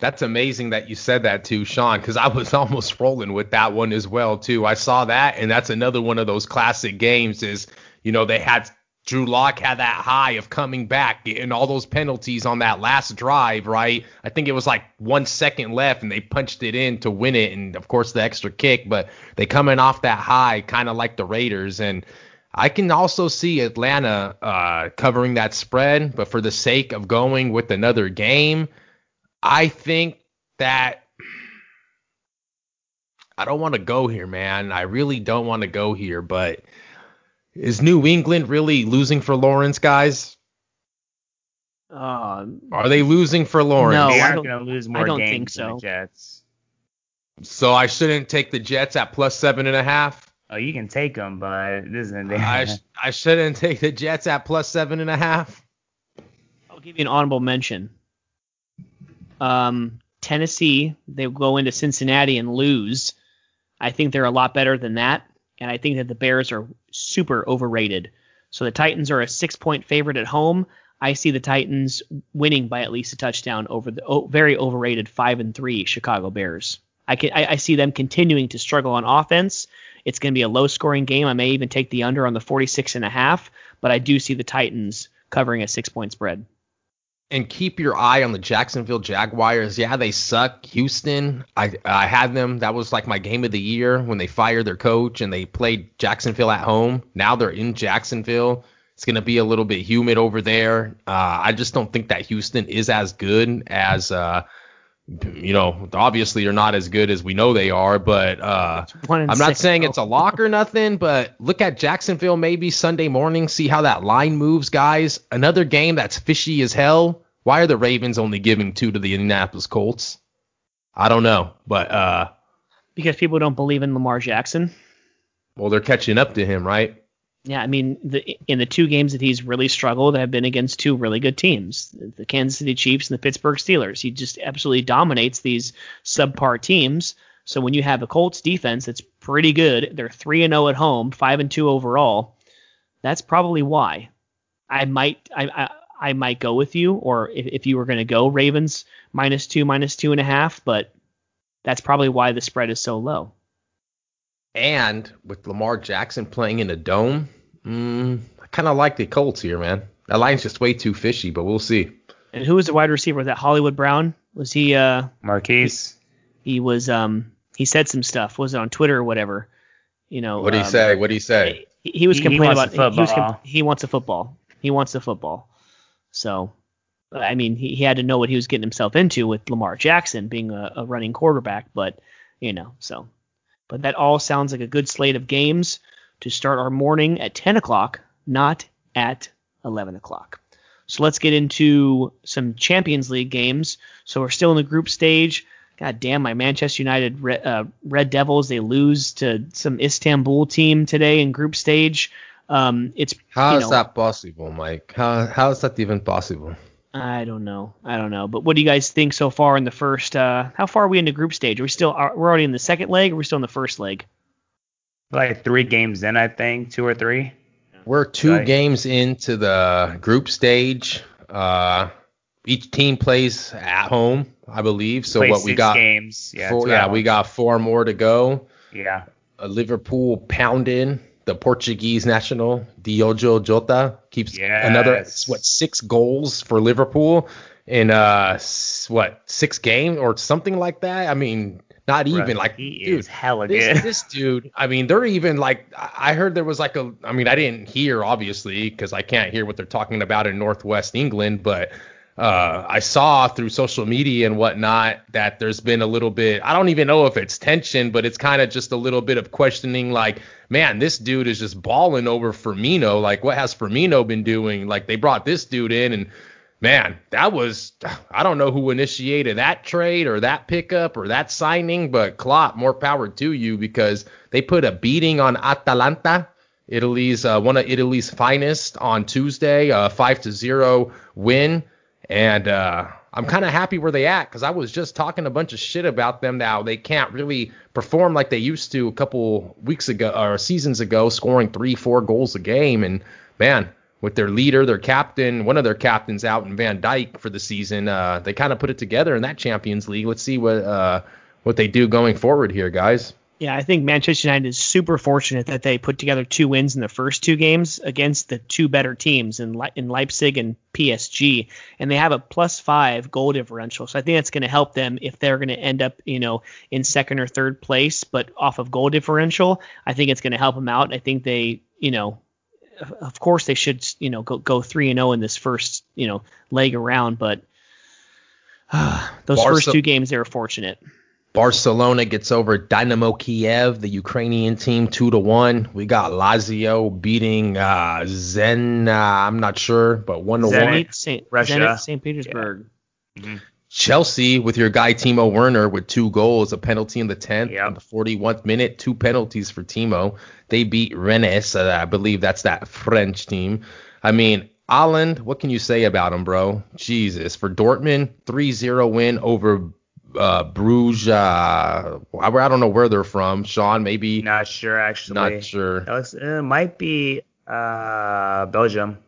That's amazing that you said that too, Sean, because I was almost rolling with that one as well too. I saw that, and that's another one of those classic games. Is you know they had Drew Lock had that high of coming back, getting all those penalties on that last drive, right? I think it was like one second left, and they punched it in to win it, and of course the extra kick. But they coming off that high, kind of like the Raiders, and I can also see Atlanta uh, covering that spread. But for the sake of going with another game. I think that I don't want to go here, man. I really don't want to go here, but is New England really losing for Lawrence, guys? Uh, Are they losing for Lawrence? No, they I aren't don't- going to lose I more don't games think than the so. Jets. So I shouldn't take the Jets at plus seven and a half. Oh, you can take them, but this isn't. I sh- I shouldn't take the Jets at plus seven and a half. I'll give you an honorable mention. Um, Tennessee, they go into Cincinnati and lose. I think they're a lot better than that, and I think that the Bears are super overrated. So the Titans are a six-point favorite at home. I see the Titans winning by at least a touchdown over the oh, very overrated five and three Chicago Bears. I can I, I see them continuing to struggle on offense. It's going to be a low-scoring game. I may even take the under on the 46 and a half, but I do see the Titans covering a six-point spread. And keep your eye on the Jacksonville Jaguars. Yeah, they suck. Houston, I I had them. That was like my game of the year when they fired their coach and they played Jacksonville at home. Now they're in Jacksonville. It's gonna be a little bit humid over there. Uh, I just don't think that Houston is as good as uh, you know, obviously they're not as good as we know they are, but uh, I'm not six, saying though. it's a lock or nothing, but look at Jacksonville maybe Sunday morning, see how that line moves, guys. Another game that's fishy as hell. Why are the Ravens only giving two to the Indianapolis Colts? I don't know, but uh, because people don't believe in Lamar Jackson. well, they're catching up to him, right? Yeah, I mean, the, in the two games that he's really struggled have been against two really good teams, the Kansas City Chiefs and the Pittsburgh Steelers. He just absolutely dominates these subpar teams. So when you have a Colts defense that's pretty good, they're three and zero at home, five and two overall. That's probably why. I might, I, I, I might go with you, or if, if you were going to go Ravens minus two, minus two and a half, but that's probably why the spread is so low. And with Lamar Jackson playing in a dome, mm, I kind of like the Colts here, man. That line's just way too fishy, but we'll see. And who was the wide receiver? Was that Hollywood Brown? Was he? uh Marquise. he was um he said some stuff was it on twitter or whatever you know What do you um, say? What do you say? he, he was He- he complaining wants about the he, was com- football. he wants a football he wants a football so i mean he, he had to know what he was getting himself into with lamar jackson being a, a running quarterback but you know so but that all sounds like a good slate of games to start our morning at 10 o'clock not at 11 o'clock so let's get into some Champions League games. So we're still in the group stage. God damn, my Manchester United Red, uh, Red Devils, they lose to some Istanbul team today in group stage. Um, it's How is know, that possible, Mike? How how is that even possible? I don't know. I don't know. But what do you guys think so far in the first? Uh, how far are we into group stage? Are we still? Are, we're already in the second leg. Or are we still in the first leg? Like three games in, I think, two or three. We're two Right. games into the group stage. Uh, each team plays at home, I believe. So Played what we got? games. Yeah, four, yeah, we got four more to go. Yeah. Uh, Liverpool pounding the Portuguese national Diogo Jota keeps another what six goals for Liverpool in uh what six games or something like that. I mean, not even Bruh, like he dude, is hella this, good. this dude, I mean, they're even like, I I heard there was like a, I mean, I didn't hear obviously because I can't hear what they're talking about in Northwest England, but uh, I saw through social media and whatnot that there's been a little bit, I don't even know if it's tension, but it's kind of just a little bit of questioning like, man, this dude is just balling over Firmino. Like, what has Firmino been doing? Like, they brought this dude in and man, that was I don't know who initiated that trade or that pickup or that signing, but Klopp, more power to you because they put a beating on Atalanta, Italy's uh, one of Italy's finest on Tuesday, a five to zero win, and uh, I'm kind of happy where they at because I was just talking a bunch of shit about them now. They can't really perform like they used to a couple weeks ago or seasons ago, scoring three, four goals a game, and man with their leader, their captain, one of their captains out in Van Dyke for the season. Uh, they kind of put it together in that Champions League. Let's see what uh, what they do going forward here, guys. Yeah, I think Manchester United is super fortunate that they put together two wins in the first two games against the two better teams in Le- in Leipzig and PSG, and they have a plus five goal differential. So I think that's going to help them if they're going to end up, you know, in second or third place, but off of goal differential. I think it's going to help them out. I think they, you know, of- course they should, you know, go go three and zero in this first, you know, leg around, but. those Barca- first two games they were fortunate. Barcelona gets over Dynamo Kiev, the Ukrainian team, two to one. We got Lazio beating uh, Zen. Uh, I'm not sure, but one to one. Zenit, Saint, Russia. Zenit, St. Petersburg. Chelsea with your guy Timo Werner with two goals, a penalty in the 10th Yep. and the 41th minute, two penalties for Timo. They beat Rennes. Uh, I believe that's that French team. I mean, Haaland, what can you say about him, bro? Jesus. For Dortmund, 3-0 win over uh, Bruges. Uh, I, I don't know where they're from. Sean, maybe Not sure actually. not sure. That looks, uh, might be uh Belgium.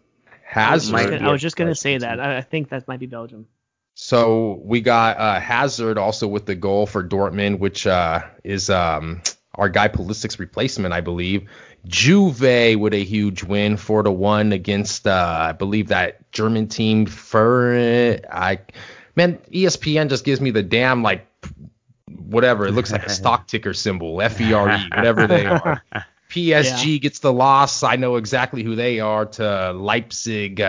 Hazard. I was Might gonna- be I a was just going to say that. I I think that might be Belgium. So we got uh, Hazard also with the goal for Dortmund, which uh, is um, our guy Pulisic's replacement, I believe. Juve with a huge win, four to one against uh, I believe that German team. Fer, I man, ESPN just gives me the damn like whatever. It looks like a stock ticker symbol, F E R E, whatever they are. PSG gets the loss. I know exactly who they are to Leipzig,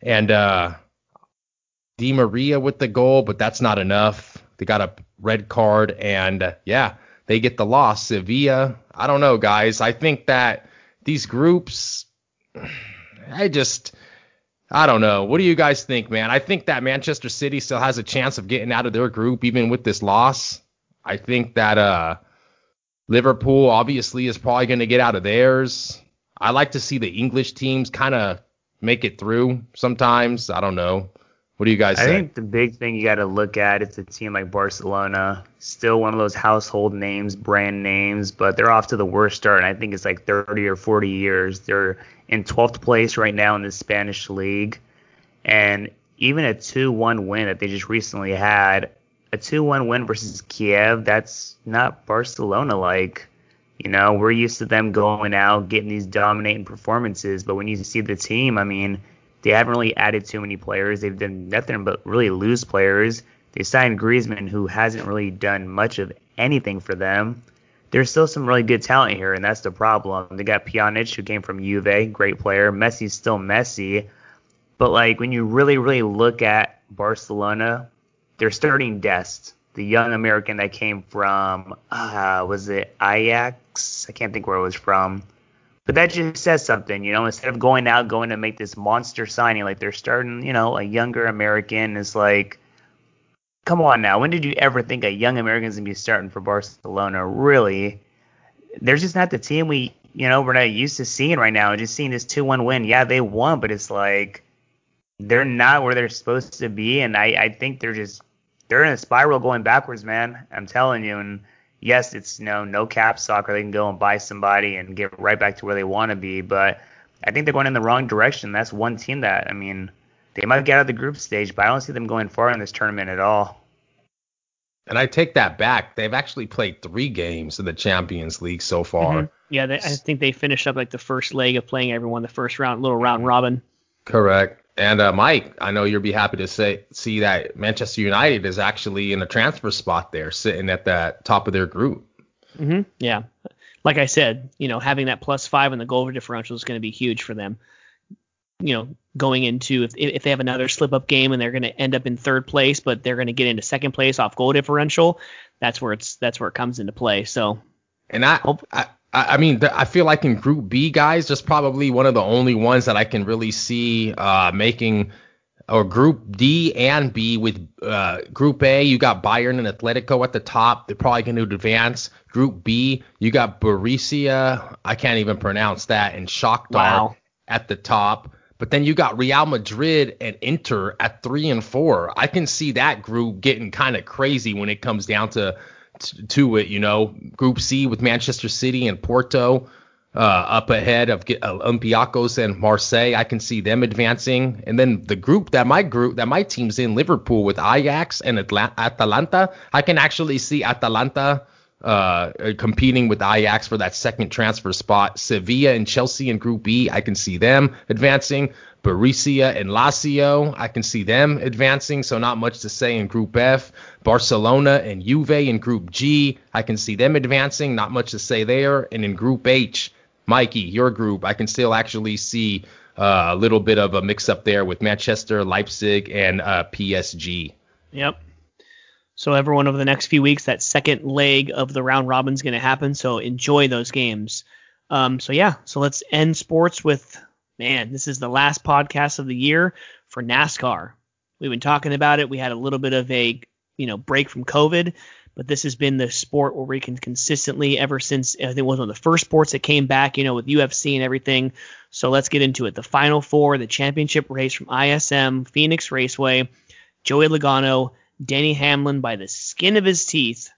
and uh, Di Maria with the goal, but that's not enough. they got a red card, and uh, yeah, they get the loss. Sevilla, I don't know, guys. I think that these groups, I just. I don't know. What do you guys think, man? I think that Manchester City still has a chance of getting out of their group even with this loss. I think that uh Liverpool obviously is probably going to get out of theirs. I like to see the English teams kind of make it through sometimes. I don't know. What do you guys think? I say? think the big thing you got to look at is a team like Barcelona, still one of those household names, brand names, but they're off to the worst start. And I think it's like 30 or 40 years. They're in 12th place right now in the Spanish league, and even a 2-1 win that they just recently had, a 2-1 win versus Kiev, that's not Barcelona like. You know, we're used to them going out, getting these dominating performances, but when you see the team, I mean, they haven't really added too many players. They've done nothing but really lose players. They signed Griezmann, who hasn't really done much of anything for them. There's still some really good talent here, and that's the problem. They got Pjanic, who came from Juve, great player. Messi's still Messi, but like when you really, really look at Barcelona, they're starting Dest, the young American that came from, uh, was it Ajax? I can't think where it was from. But that just says something, you know. Instead of going out, going to make this monster signing, like they're starting, you know, a younger American is like, come on now. When did you ever think a young American's gonna be starting for Barcelona? Really, they're just not the team we, you know, we're not used to seeing right now. Just seeing this two-one win, yeah, they won, but it's like they're not where they're supposed to be, and I, I think they're just they're in a spiral going backwards, man. I'm telling you, and yes, it's you know no cap soccer. They can go and buy somebody and get right back to where they want to be, but I think they're going in the wrong direction. That's one team that I mean they might get out of the group stage, but I don't see them going far in this tournament at all. And I take that back. They've actually played three games in the Champions League so far. Mhm. Yeah, they, I think they finished up like the first leg of playing everyone the first round, little round robin. Correct. And uh, Mike, I know you'll be happy to say see that Manchester United is actually in a transfer spot there, sitting at the top of their group. hmm Yeah, like I said, you know, having that plus five in the goal differential is going to be huge for them. You know, going into if if they have another slip up game and they're going to end up in third place, but they're going to get into second place off goal differential, that's where it's that's where it comes into play. So And I, I, I mean, I feel like in Group B, guys, just probably one of the only ones that I can really see uh, making, or Group D and B with uh, Group A, you got Bayern and Atletico at the top. They're probably going to advance. Group B, you got Borussia, I can't even pronounce that, and Shakhtar Wow. at the top. But then you got Real Madrid and Inter at three and four. I can see that group getting kind of crazy when it comes down to t- to it. You know, Group C with Manchester City and Porto uh, up ahead of uh, Olympiacos and Marseille. I can see them advancing. And then the group that my group that my team's in, Liverpool with Ajax and Atla- Atalanta. I can actually see Atalanta uh, competing with Ajax for that second transfer spot. Sevilla and Chelsea in Group B, I can see them advancing. Borussia and Lazio, I can see them advancing. So not much to say in Group F. Barcelona and Juve in Group G, I can see them advancing. Not much to say there. And in Group H, Mikey, your group, I can still actually see uh, a little bit of a mix up there with Manchester, Leipzig, and uh, PSG. Yep. So everyone over the next few weeks, that second leg of the round robin is going to happen. So enjoy those games. Um, so yeah, so let's end sports with man. This is the last podcast of the year for NASCAR. We've been talking about it. We had a little bit of a you know break from COVID, but this has been the sport where we can consistently ever since I think it was one of the first sports that came back. You know with UFC and everything. So let's get into it. The final four, the championship race from ISM Phoenix Raceway. Joey Logano, Denny Hamlin by the skin of his teeth.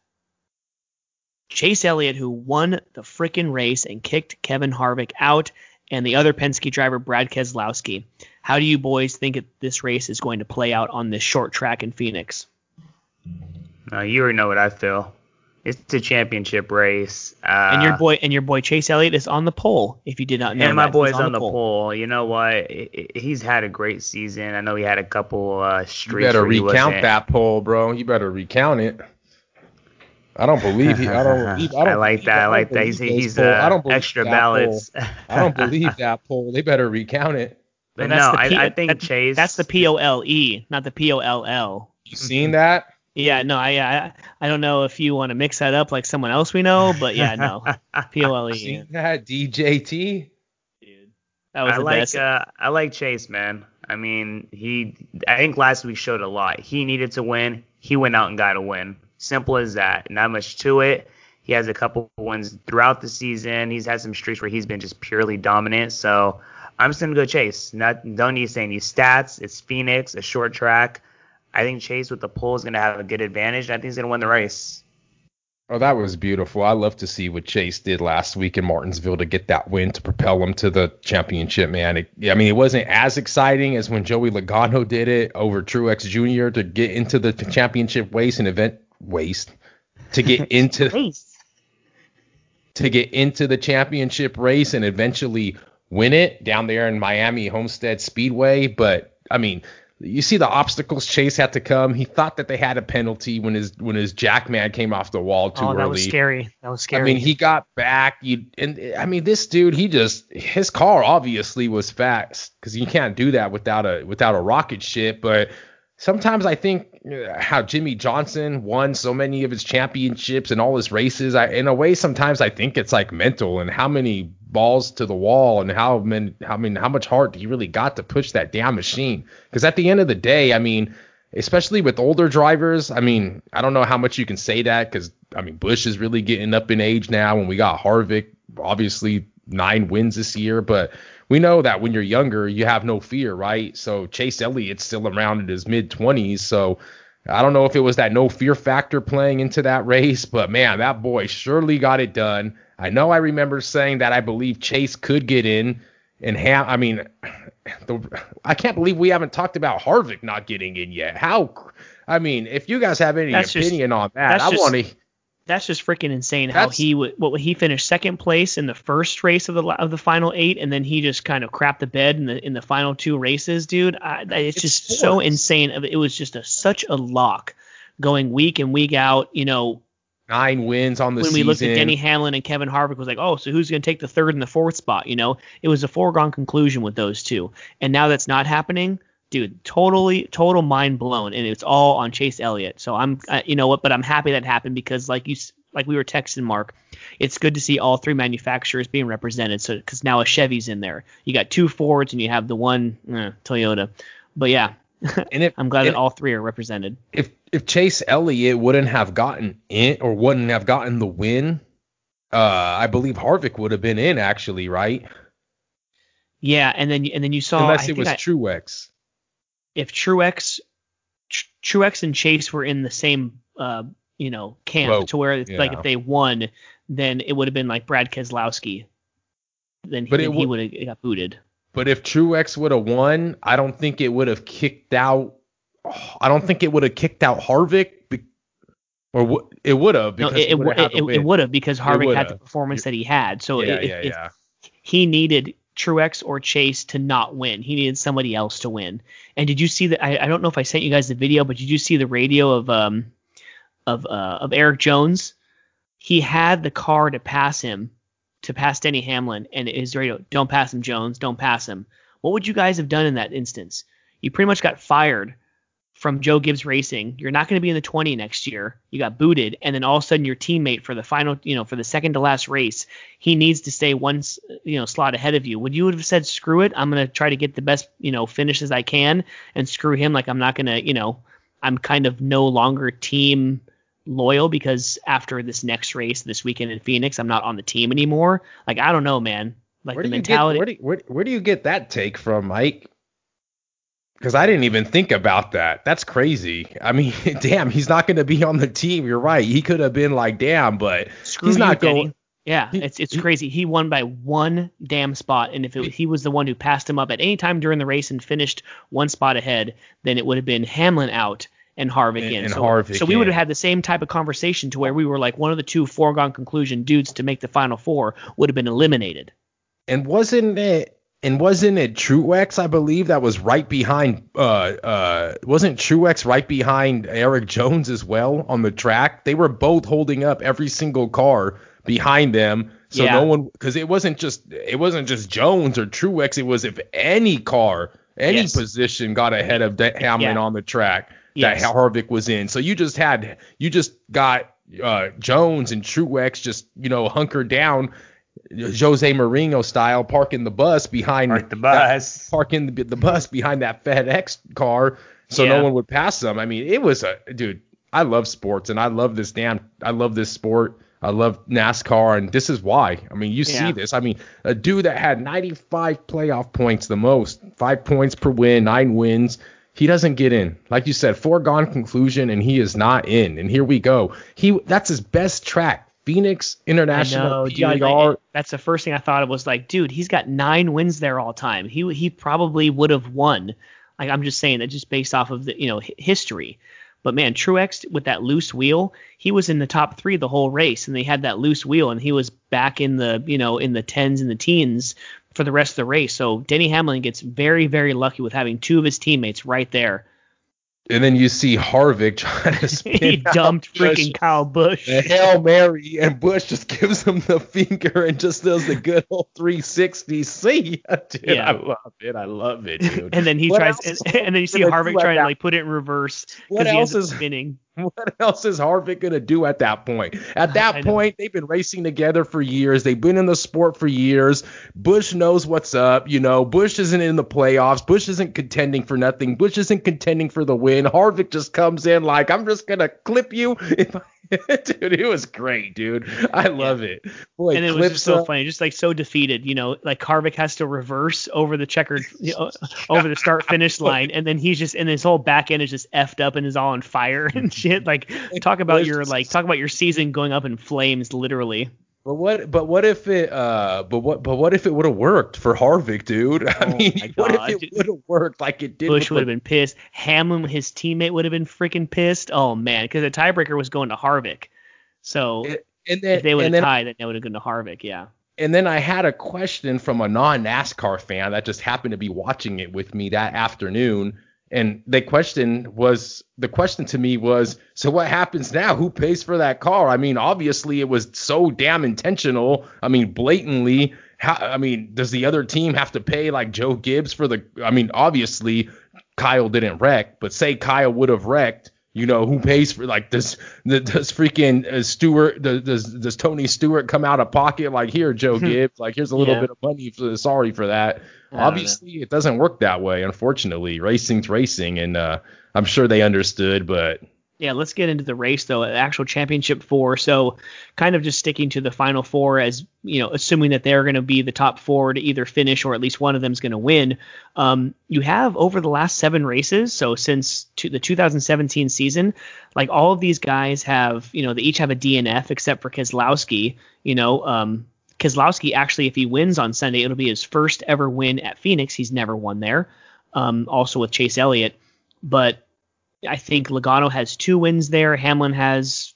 Chase Elliott, who won the frickin' race and kicked Kevin Harvick out, and the other Penske driver, Brad Keselowski. How do you boys think this race is going to play out on this short track in Phoenix? No, you already know what I feel. It's a championship race. Uh, and your boy and your boy Chase Elliott is on the pole. If you did not know, and my that. boy's He's on, the pole. You know what? I- I- He's had a great season. I know he had a couple uh, You streaks. better where he recount wasn't- that poll, bro. You better recount it. I don't believe he. I don't. Believe, I, don't I like that. I don't like that. He's he's poll. uh, I don't believe extra ballots. I don't believe that poll. They better recount it. but no, that's the I, P- I think that- Chase. That's the P O L E, not the P O L L. You seen that? Yeah, no, I, I I don't know if you want to mix that up like someone else we know, but yeah, no, P O L E. See that DJT? Dude, that was I the like best. uh, I like Chase, man. I mean, he I think last week showed a lot. He needed to win. He went out and got a win. Simple as that. Not much to it. He has a couple wins throughout the season. He's had some streaks where he's been just purely dominant. So I'm just gonna go Chase. Not don't need to say any stats. It's Phoenix, a short track. I think Chase with the pull is gonna have a good advantage. and I think he's gonna win the race. Oh, that was beautiful. I love to see what Chase did last week in Martinsville to get that win to propel him to the championship, man. It, I mean, it wasn't as exciting as when Joey Logano did it over Truex Jr. to get into the championship race and event waste to get into Race. to get into the championship race and eventually win it down there in Miami Homestead Speedway. But I mean, you see the obstacles Chase had to come. He thought that they had a penalty when his when his jackman came off the wall too Oh, early. that was scary. That was scary. I mean, he got back. You and I mean, this dude, he just his car obviously was fast because you can't do that without a without a rocket ship. But sometimes I think uh, how Jimmie Johnson won so many of his championships and all his races. I in a way, sometimes I think it's like mental and how many balls to the wall and how many, I mean, how much heart he really got to push that damn machine. Because at the end of the day, I mean especially with older drivers. I mean, I don't know how much you can say that because I mean Busch is really getting up in age now, and we got Harvick, obviously nine wins this year, but we know that when you're younger, you have no fear, right? So Chase Elliott's still around in his mid 20s, so. I don't know if it was that no fear factor playing into that race, but man, that boy surely got it done. I know I remember saying that I believe Chase could get in, and Ham. I mean, the, I can't believe we haven't talked about Harvick not getting in yet. How? I mean, if you guys have any That's just- opinion on that, I want to. That's just freaking insane. How he would, what he finished second place in the first race of the of the final eight, and then he just kind of crapped the bed in the in the final two races, dude. I, it's, It's just so insane. It was just a, such a lock going week in week out. You know, Nine wins on the when season. When we looked at Denny Hamlin and Kevin Harvick was like, oh, so who's going to take the third and the fourth spot? You know, it was a foregone conclusion with those two, and now that's not happening, dude. Totally, total mind blown, and it's all on Chase Elliott. So I'm, uh, you know what, but I'm happy that happened because like you, like we were texting Mark, it's good to see all three manufacturers being represented. So because now a Chevy's in there, you got two Fords and you have the one eh, Toyota, but yeah. and if I'm glad and that all three are represented. if if Chase Elliott wouldn't have gotten in or wouldn't have gotten the win, uh, I believe Harvick would have been in actually, right? Yeah, and then and then you saw I Unless it was I- Truex. if Truex, Tr- Truex and Chase were in the same, uh, you know, camp Boat, to where it's like if they won, then it would have been like Brad Keselowski. Then, But then it he would have got booted. But if Truex would have won, I don't think it would have kicked out. I don't think it would have kicked out Harvick, be, or w- it would have No, because it it, would have had the it, win. it would have because Harvick had the performance that he had. So yeah, if, yeah, if yeah. he needed Truex or Chase to not win, he needed somebody else to win. And did you see that? I, I don't know if I sent you guys the video, but did you see the radio of um of uh, of Erik Jones? He had the car to pass him, to pass Denny Hamlin, and his radio, don't pass him, Jones, don't pass him. What would you guys have done in that instance? You pretty much got fired from Joe Gibbs Racing. You're not going to be in the 20 next year. You got booted, and then all of a sudden your teammate for the final, you know, for the second to last race, he needs to stay one, you know, slot ahead of you. Would you have said, screw it, I'm going to try to get the best, you know, finish as I can, and screw him? Like I'm not going to, you know, I'm kind of no longer team loyal because after this next race this weekend in Phoenix, I'm not on the team anymore. Like I don't know, man. Like where the you get mentality. where do, where, where do you get that take from, Mike? Because I didn't even think about that. That's crazy. I mean, damn, he's not going to be on the team. You're right. He could have been like, damn, but Screw he's not going. Yeah, He- it's it's he- crazy. He won by one damn spot, and if it, he was the one who passed him up at any time during the race and finished one spot ahead, then it would have been Hamlin out and Harvick And- in. and so, Harvick so we would have had the same type of conversation to where we were like one of the two foregone conclusion dudes to make the final four would have been eliminated. And wasn't it? And wasn't it Truex, I believe, that was right behind? Uh, uh, wasn't Truex right behind Erik Jones as well on the track? They were both holding up every single car behind them, so Yeah. no one, because it wasn't just it wasn't just Jones or Truex. It was if any car, any Yes. position got ahead of De- Hamlin Yeah. on the track. Yes. that Harvick was in. So you just had you just got uh, Jones and Truex just you know hunkered down, Jose Mourinho style, parking the bus behind Park the that- bus. parking the, the bus behind that FedEx car, so Yeah. no one would pass them. I mean, it was a dude. I love sports and I love this damn. I love this sport. I love NASCAR and this is why. I mean, you Yeah. see this. I mean, a dude that had 95 playoff points, the most, five points per win, nine wins. He doesn't get in. Like you said, foregone conclusion, and he is not in. And here we go. He that's his best track. Phoenix I International know, dude. That's the first thing I thought of was like, dude, he's got nine wins there all time. He he probably would have won. Like I'm just saying that just based off of the you know hi- history. But man, Truex with that loose wheel, he was in the top three the whole race, and they had that loose wheel, and he was back in the you know in the tens and the teens for the rest of the race. So Denny Hamlin gets very very lucky with having two of his teammates right there. and then you see Harvick trying to spin. he dumped freaking Kyle Busch. a Hail Mary, and Busch just gives him the finger and just does the good old 360. See, dude, Yeah. I love it. I love it, dude. and then he What tries, and, and then you see Harvick trying to like put it in reverse What because he ends else is- spinning. What else is Harvick gonna do at that point? At that point, they've been racing together for years. They've been in the sport for years. Busch knows what's up. You know, Busch isn't in the playoffs. Busch isn't contending for nothing. Busch isn't contending for the win. Harvick just comes in like, I'm just gonna clip you. Dude, it was great, dude. I love it. Boy, and it was just so up. funny, just like so defeated. You know, like Harvick has to reverse over the checkered, you know, over the start finish line, and then he's just and his whole back end is just effed up and is all on fire and shit. Like talk about your like talk about your season going up in flames, literally. But what? But what if it? Uh. But what? But what if it would have worked for Harvick, dude? I Oh mean, what if it would have worked like it did? Busch would have been pissed. Hamlin, his teammate, would have been freaking pissed. Oh man, because the tiebreaker was going to Harvick. So And then, if they would have tied, then they would have gone to Harvick. Yeah. and then I had a question from a non-NASCAR fan that just happened to be watching it with me that afternoon. And the question was, the question to me was, so what happens now? Who pays for that car? I mean, obviously it was so damn intentional. I mean, blatantly. How, I mean, does the other team have to pay like Joe Gibbs for the? I mean, obviously Kyle didn't wreck, but say Kyle would have wrecked. You know who pays for like this? Does freaking uh, Stewart? Does, does does Tony Stewart come out of pocket like here, Joe Gibbs? Like here's a little Yeah. bit of money. For, sorry for that. Don't know. Obviously, it doesn't work that way. Unfortunately, racing's racing, and uh, I'm sure they understood. But Yeah, let's get into the race though, the actual championship four. So, kind of just sticking to the final four as you know, assuming that they're going to be the top four to either finish or at least one of them is going to win. Um, you have over the last seven races, so since to the 2017 season, like all of these guys have, you know, they each have a DNF except for Keselowski. You know, um, Keselowski actually, if he wins on Sunday, it'll be his first ever win at Phoenix. He's never won there. Um, also with Chase Elliott, but I think Logano has two wins there. Hamlin has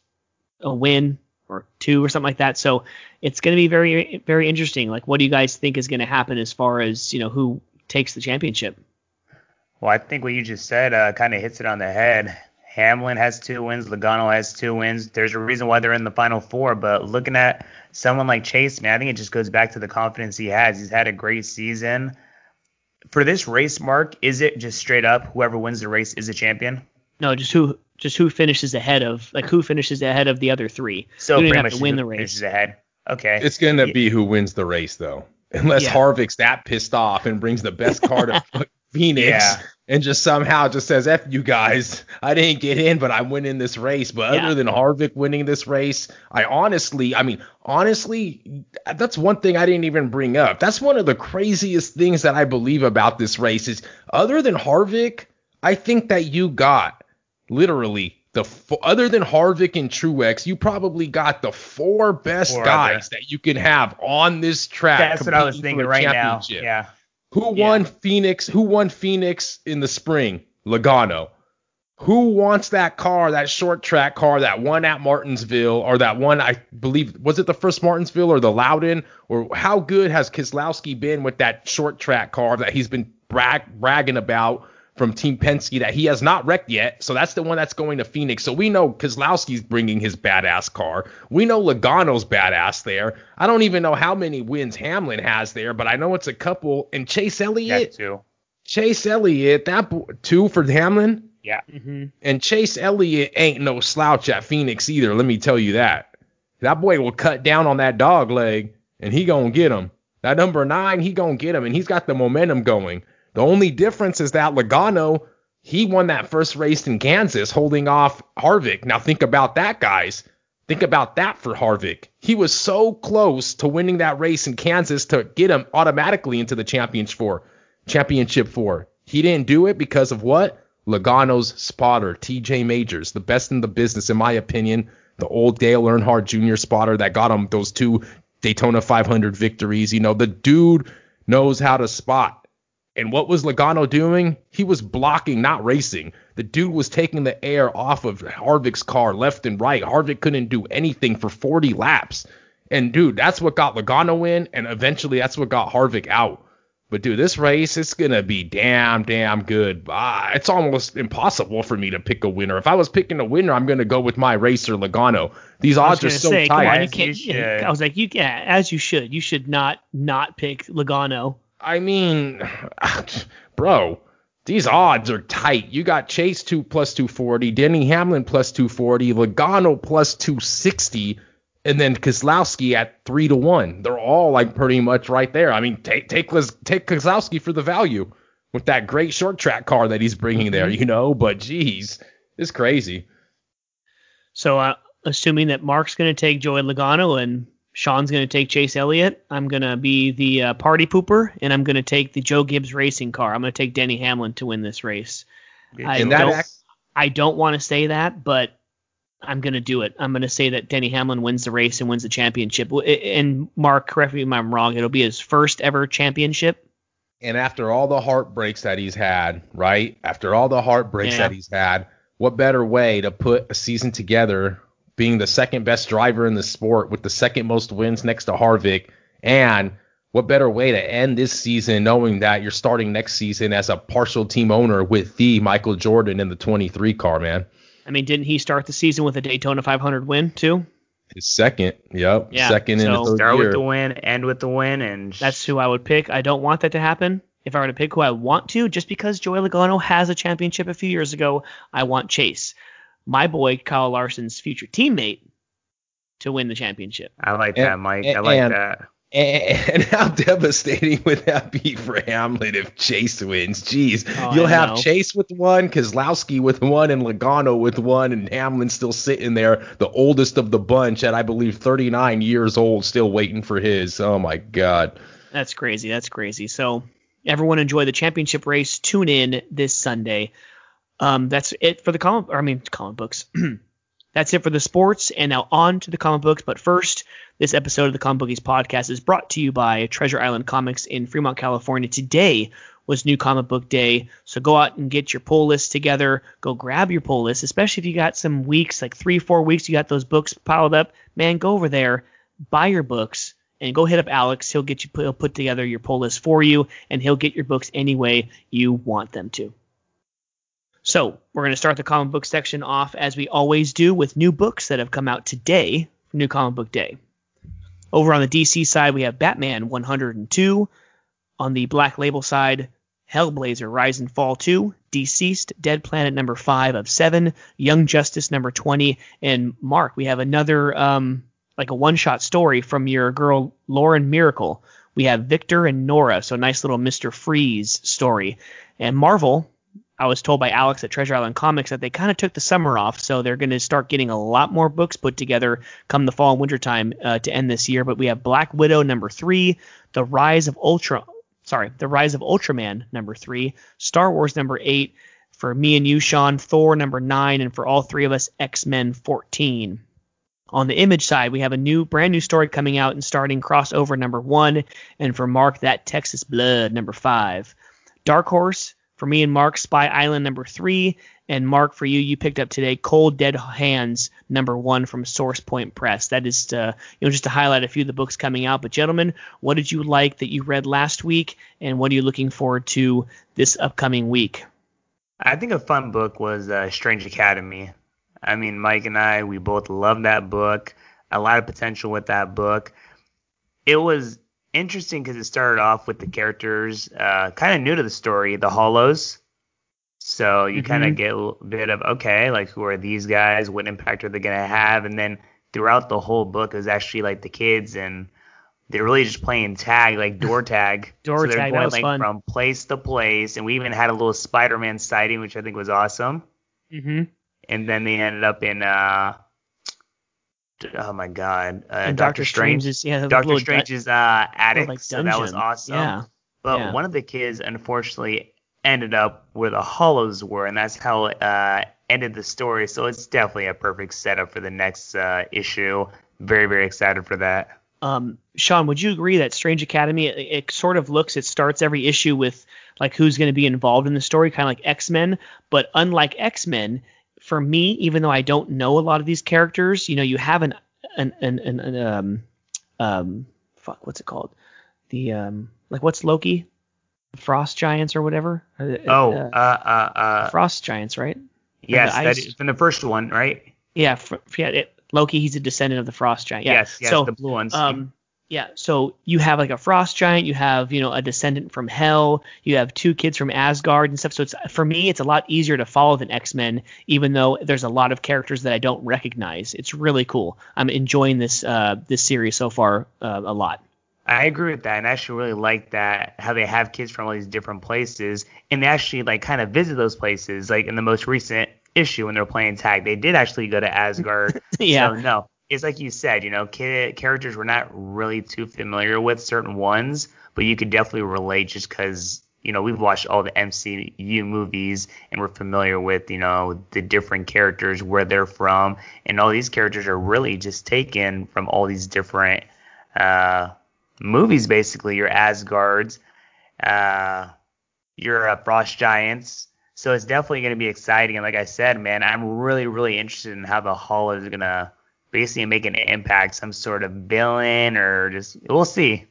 a win or two or something like that. So it's going to be very, very interesting. Like, what do you guys think is going to happen as far as you know who takes the championship? Well, I think what you just said uh, kind of hits it on the head. Hamlin has two wins. Logano has two wins. There's a reason why they're in the final four. But looking at someone like Chase, man, I think it just goes back to the confidence he has. He's had a great season. For this race, Mark, is it just straight up whoever wins the race is a champion? No, just who, just who finishes ahead of, like, who finishes ahead of the other three. So you don't pretty have much to win the race. finishes ahead. Okay. it's gonna Yeah. be who wins the race, though, unless Yeah. Harvick's that pissed off and brings the best car to Phoenix. Yeah. And just somehow just says, F you guys, I didn't get in, but I'm winning this race. But Yeah. other than Harvick winning this race, I honestly, I mean, honestly, that's one thing I didn't even bring up. That's one of the craziest things that I believe about this race is other than Harvick, I think that you got literally the fo- other than Harvick and Truex, you probably got the four best Four guys other- that you can have on this track. That's what I was thinking right now. Yeah. Who Yeah. won Phoenix? Who won Phoenix in the spring? Logano. Who wants that car, that short track car, that one at Martinsville, or that one I believe was it the first Martinsville or the Loudon? Or how good has Keselowski been with that short track car that he's been brag, bragging about from Team Penske that he has not wrecked yet? So that's the one that's going to Phoenix. So we know Keselowski's bringing his badass car. We know Logano's badass there. I don't even know how many wins Hamlin has there, but I know it's a couple. And Chase Elliott, That too. Chase Elliott, that bo- two for Hamlin. Yeah. Mm-hmm. And Chase Elliott ain't no slouch at Phoenix either. Let me tell you that. That boy will cut down on that dog leg, and he gonna get him. That number nine, he gonna get him, and he's got the momentum going. The only difference is that Logano, he won that first race in Kansas, holding off Harvick. Now think about that, guys. Think about that for Harvick. He was so close to winning that race in Kansas to get him automatically into the championship four. Championship four. He didn't do it because of what? Logano's spotter, TJ Majors, the best in the business, in my opinion. The old Dale Earnhardt Jr. spotter that got him those two Daytona 500 victories. You know, the dude knows how to spot. And what was Logano doing? He was blocking, not racing. The dude was taking the air off of Harvick's car left and right. Harvick couldn't do anything for 40 laps. And dude, that's what got Logano in, and eventually that's what got Harvick out. But dude, this race it's gonna be damn, damn good. Uh, it's almost impossible for me to pick a winner. If I was picking a winner, I'm gonna go with my racer Logano. These odds are so say, tight. Come on, you can't. you yeah, should. I was like, you yeah, as you should. You should not not pick Logano. I mean, bro, these odds are tight. You got Chase two plus 240, Denny Hamlin plus 240, Logano plus 260, and then Kozlowski at three to one. They're all like pretty much right there. I mean, take take take Kozlowski for the value with that great short track car that he's bringing there, you know. But geez, it's crazy. So, uh, assuming that Mark's going to take Joey Logano and Sean's going to take Chase Elliott, I'm going to be the uh, party pooper, and I'm going to take the Joe Gibbs racing car. I'm going to take Denny Hamlin to win this race. I And don't, act- I don't want to say that, but I'm going to do it. I'm going to say that Denny Hamlin wins the race and wins the championship. And Mark, correct me if I'm wrong, it'll be his first ever championship. And after all the heartbreaks that he's had, right? After all the heartbreaks Yeah. that he's had, what better way to put a season together being the second best driver in the sport with the second most wins next to Harvick? And what better way to end this season knowing that you're starting next season as a partial team owner with the Michael Jordan in the 23 car, man? I mean, didn't he start the season with a Daytona 500 win too? His second, yep, Yeah, second in so- the third Start year. with the win, end with the win, and That's who I would pick. I don't want that to happen. If I were to pick who I want to, just because Joey Logano has a championship a few years ago, I want Chase, my boy Kyle Larson's future teammate, to win the championship. I like And- that, Mike. I like and- that. And how devastating would that be for Hamlin if Chase wins? Jeez, Oh, you'll I have know. Chase with one, Kozlowski with one, and Logano with one, and Hamlin still sitting there, the oldest of the bunch at I believe 39 years old, still waiting for his. Oh my God. That's crazy. That's crazy. So everyone enjoy the championship race. Tune in this Sunday. Um, that's it for the comic. I mean, comic books. that's it for the sports. And now on to the comic books. But first, this episode of the Comic Bookies podcast is brought to you by Treasure Island Comics in Fremont, California. Today was New Comic Book Day, so go out and get your pull list together. Go grab your pull list, especially if you got some weeks, like three, four weeks, you got those books piled up. Man, go over there, buy your books, and go hit up Alex. He'll get you he'll put together your pull list for you, and he'll get your books any way you want them to. So we're going to start the comic book section off as we always do with new books that have come out today New Comic Book Day. Over on the DC side, we have Batman 102. On the Black Label side, Hellblazer Rise and Fall 2, DCeased, Dead Planet number 5 of 7, Young Justice number 20, and Mark, we have another um like a one-shot story from your girl Lauren Myracle. We have Victor and Nora, so nice little Mr. Freeze story. And Marvel, I was told by Alex at Treasure Island Comics that they kind of took the summer off, so they're going to start getting a lot more books put together come the fall and winter time uh, to end this year. But we have Black Widow number three, The Rise of Ultra, sorry, The Rise of Ultraman number three, Star Wars number eight, for me and you, Sean, Thor number nine, and for all three of us, X Men 14. On the image side, we have a new, brand new story coming out and starting crossover number one, and for Mark, that Texas Blood number five. Dark Horse for me and Mark, Spy Island number three, and Mark for you, you picked up today Cold Dead Hands number one from Source Point Press. That is to, you know just to highlight a few of the books coming out. But gentlemen, what did you like that you read last week, and what are you looking forward to this upcoming week? I think a fun book was uh, Strange Academy. I mean, Mike and I, we both love that book. A lot of potential with that book. It was interesting because it started off with the characters uh, kind of new to the story, the Hollows. So you kind Mhm. of get a bit of okay, like who are these guys? What impact are they gonna have? And then throughout the whole book is actually like the kids and they're really just playing tag, like door tag. Door so they're tag, that was like fun. from place to place, and we even had a little Spider-Man sighting, which I think was awesome. Mm-hmm. And then they ended up in uh, oh my god, uh, Doctor, Strange. Strange's yeah, Doctor little Strange's uh, attic, like so that was awesome. Yeah. But yeah. one of the kids unfortunately ended up where the hollows were, and that's how it uh, ended the story. So it's definitely a perfect setup for the next uh, issue. Very, very excited for that. Um, Sean, would you agree that Strange Academy it, it sort of looks it starts every issue with like who's going to be involved in the story, kind of like X Men, but unlike X Men, for me, even though I don't know a lot of these characters, you know, you have an an an, an, an um um fuck what's it called the um like what's Loki, Frost Giants or whatever. Uh, Oh, uh, uh, uh, uh, Frost Giants, right? yes, the that is from the first one, right? Yeah, fr- yeah. It, Loki, he's a descendant of the Frost Giant. Yeah. Yes, yes, so, the blue ones. Um, yeah, so you have like a frost giant, you have you know a descendant from Hell, you have two kids from Asgard and stuff. So it's for me, it's a lot easier to follow than X Men, even though there's a lot of characters that I don't recognize. It's really cool. I'm enjoying this uh, this series so far uh, a lot. I agree with that, and I actually really like that how they have kids from all these different places, and they actually like kind of visit those places. Like in the most recent issue when they're playing tag, they did actually go to Asgard. Yeah. So no, it's like you said, you know, characters we're not really too familiar with certain ones, but you could definitely relate just because you know we've watched all the MCU movies and we're familiar with you know the different characters where they're from, and all these characters are really just taken from all these different. Uh, movies basically your Asgards, uh, your uh, Frost Giants. So it's definitely going to be exciting. And like I said, man, I'm really, really interested in how the Hall is going to basically make an impact, some sort of villain or just we'll see.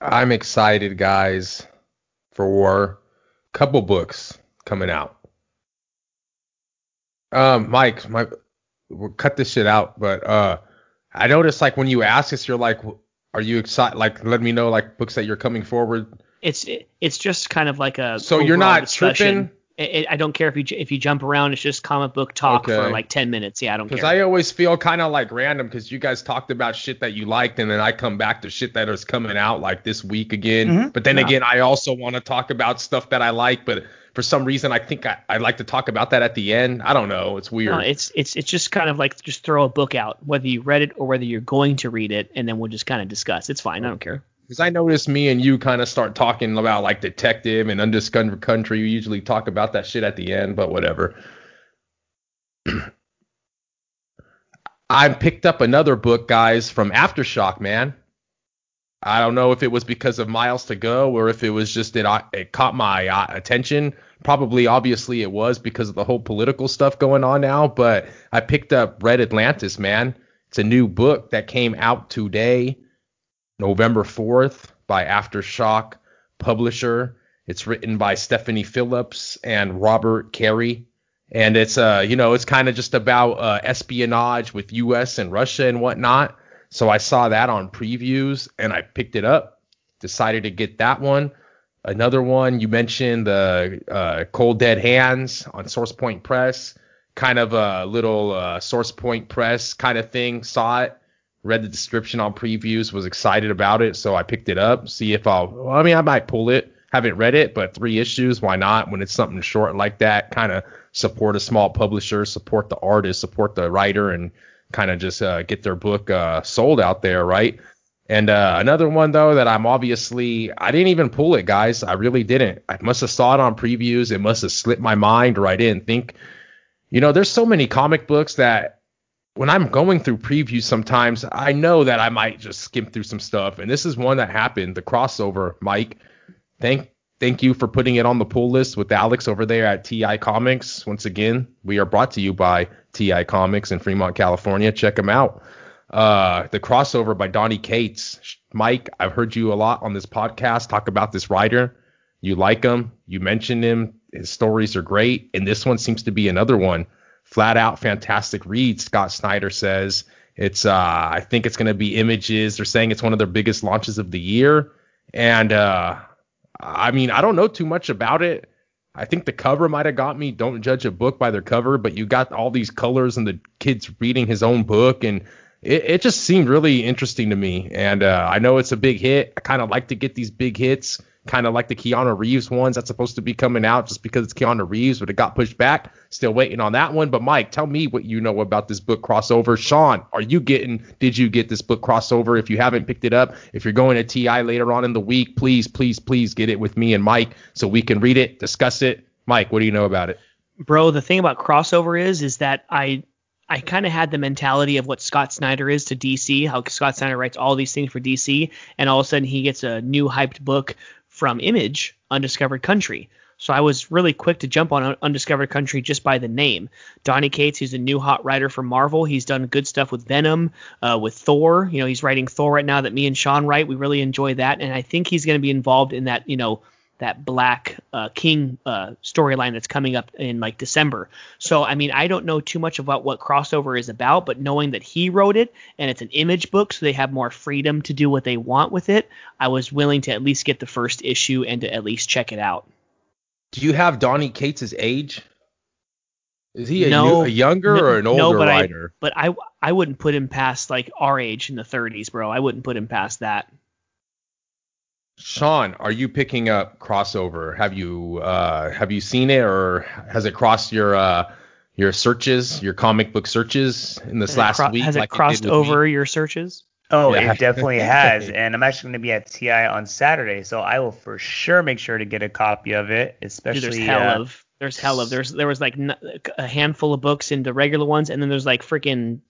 I'm excited, guys, for a couple books coming out. Um, Mike, my, we'll cut this shit out, but uh, I noticed like when you ask us, you're like, are you excited? Like, let me know like books that you're coming forward. It's it's just kind of like a So you're not discussion. tripping? It, it, I don't care if you if you jump around. It's just comic book talk for like ten minutes. Yeah, I don't care. Because. I always feel kind of like random because you guys talked about shit that you liked, and then I come back to shit that is coming out like this week again. Mhm. But then Yeah. again, I also want to talk about stuff that I like, but for some reason, I think I, I like to talk about that at the end. I don't know. It's weird. No, it's it's it's just kind of like just throw a book out, whether you read it or whether you're going to read it, and then we'll just kind of discuss. It's fine. I don't care. Because I noticed me and you kind of start talking about like detective and undiscovered country. We usually talk about that shit at the end, but whatever. I picked up another book, guys, from Aftershock, man. I don't know if it was because of Miles to Go or if it was just it, it caught my uh, attention. Probably, obviously, it was because of the whole political stuff going on now. But I picked up Red Atlantis, man. It's a new book that came out today. November 4th by Aftershock Publisher. It's written by Stephanie Phillips and Robert Carey. And it's uh you know it's kind of just about uh, espionage with U.S. and Russia and whatnot. So I saw that on previews and I picked it up. Decided to get that one. Another one you mentioned the uh, Cold Dead Hands on Source Point Press. Kind of a little uh, Source Point Press kind of thing. Saw it read the description on previews, was excited about it, so I picked it up. See if I'll. Well, I mean, I might pull it. Haven't read it, but three issues, why not? When it's something short like that, kind of support a small publisher, support the artist, support the writer, and kind of just uh, get their book uh, sold out there, right? And uh, another one though that I'm obviously I didn't even pull it, guys. I really didn't. I must have saw it on previews. It must have slipped my mind, or I didn't think. You know, there's so many comic books that when I'm going through previews sometimes, I know that I might just skim through some stuff. And this is one that happened, the crossover, Mike. Thank thank you for putting it on the pull list with Alex over there at TI Comics. Once again, we are brought to you by TI Comics in Fremont, California. Check them out. Uh, the crossover by Donny Cates. Mike, I've heard you a lot on this podcast talk about this writer. You like him. You mentioned him. His stories are great. And this one seems to be another one flat out fantastic read. Scott Snyder says it's uh I think it's gonna be images. They're saying it's one of their biggest launches of the year. And uh I mean, I don't know too much about it. I think the cover might have got me. Don't judge a book by their cover, but you got all these colors and the kid's reading his own book, and it, it just seemed really interesting to me. And uh, I know it's a big hit. I kind of like to get these big hits kind of like the Keanu Reeves ones that's supposed to be coming out just because it's Keanu Reeves, but it got pushed back. Still waiting on that one. But Mike, tell me what you know about this book crossover. Sean, are you getting? Did you get this book crossover? If you haven't picked it up, if you're going to TI later on in the week, please, please, please get it with me and Mike so we can read it, discuss it. Mike, what do you know about it? Bro, the thing about crossover is, is that I I kind of had the mentality of what Scott Snyder is to DC, how Scott Snyder writes all these things for DC, and all of a sudden he gets a new hyped book from Image, Undiscovered Country. So I was really quick to jump on Undiscovered Country just by the name. Donny Cates, he's a new hot writer for Marvel. He's done good stuff with Venom, uh, with Thor. You know, he's writing Thor right now that me and Sean write. We really enjoy that, and I think he's going to be involved in that, you know, that Black uh, King uh, storyline that's coming up in like December. So I mean, I don't know too much about what crossover is about, but knowing that he wrote it and it's an image book, so they have more freedom to do what they want with it, I was willing to at least get the first issue and to at least check it out. Do you have Donny Cates' age? Is he a, no, new, a younger no, or an older no, but writer? I, but I I wouldn't put him past like our age in the 30s, bro. I wouldn't put him past that. Sean, are you picking up crossover? Have you uh, have you seen it or has it crossed your uh, your searches, your comic book searches in this has last cro- week? Has it crossed over me? your searches? Oh, yeah. it definitely has. And I'm actually going to be at TI on Saturday, so I will for sure make sure to get a copy of it. Especially Dude, there's hell uh, of there's hell of there's there was like a handful of books into regular ones, and then there's like freaking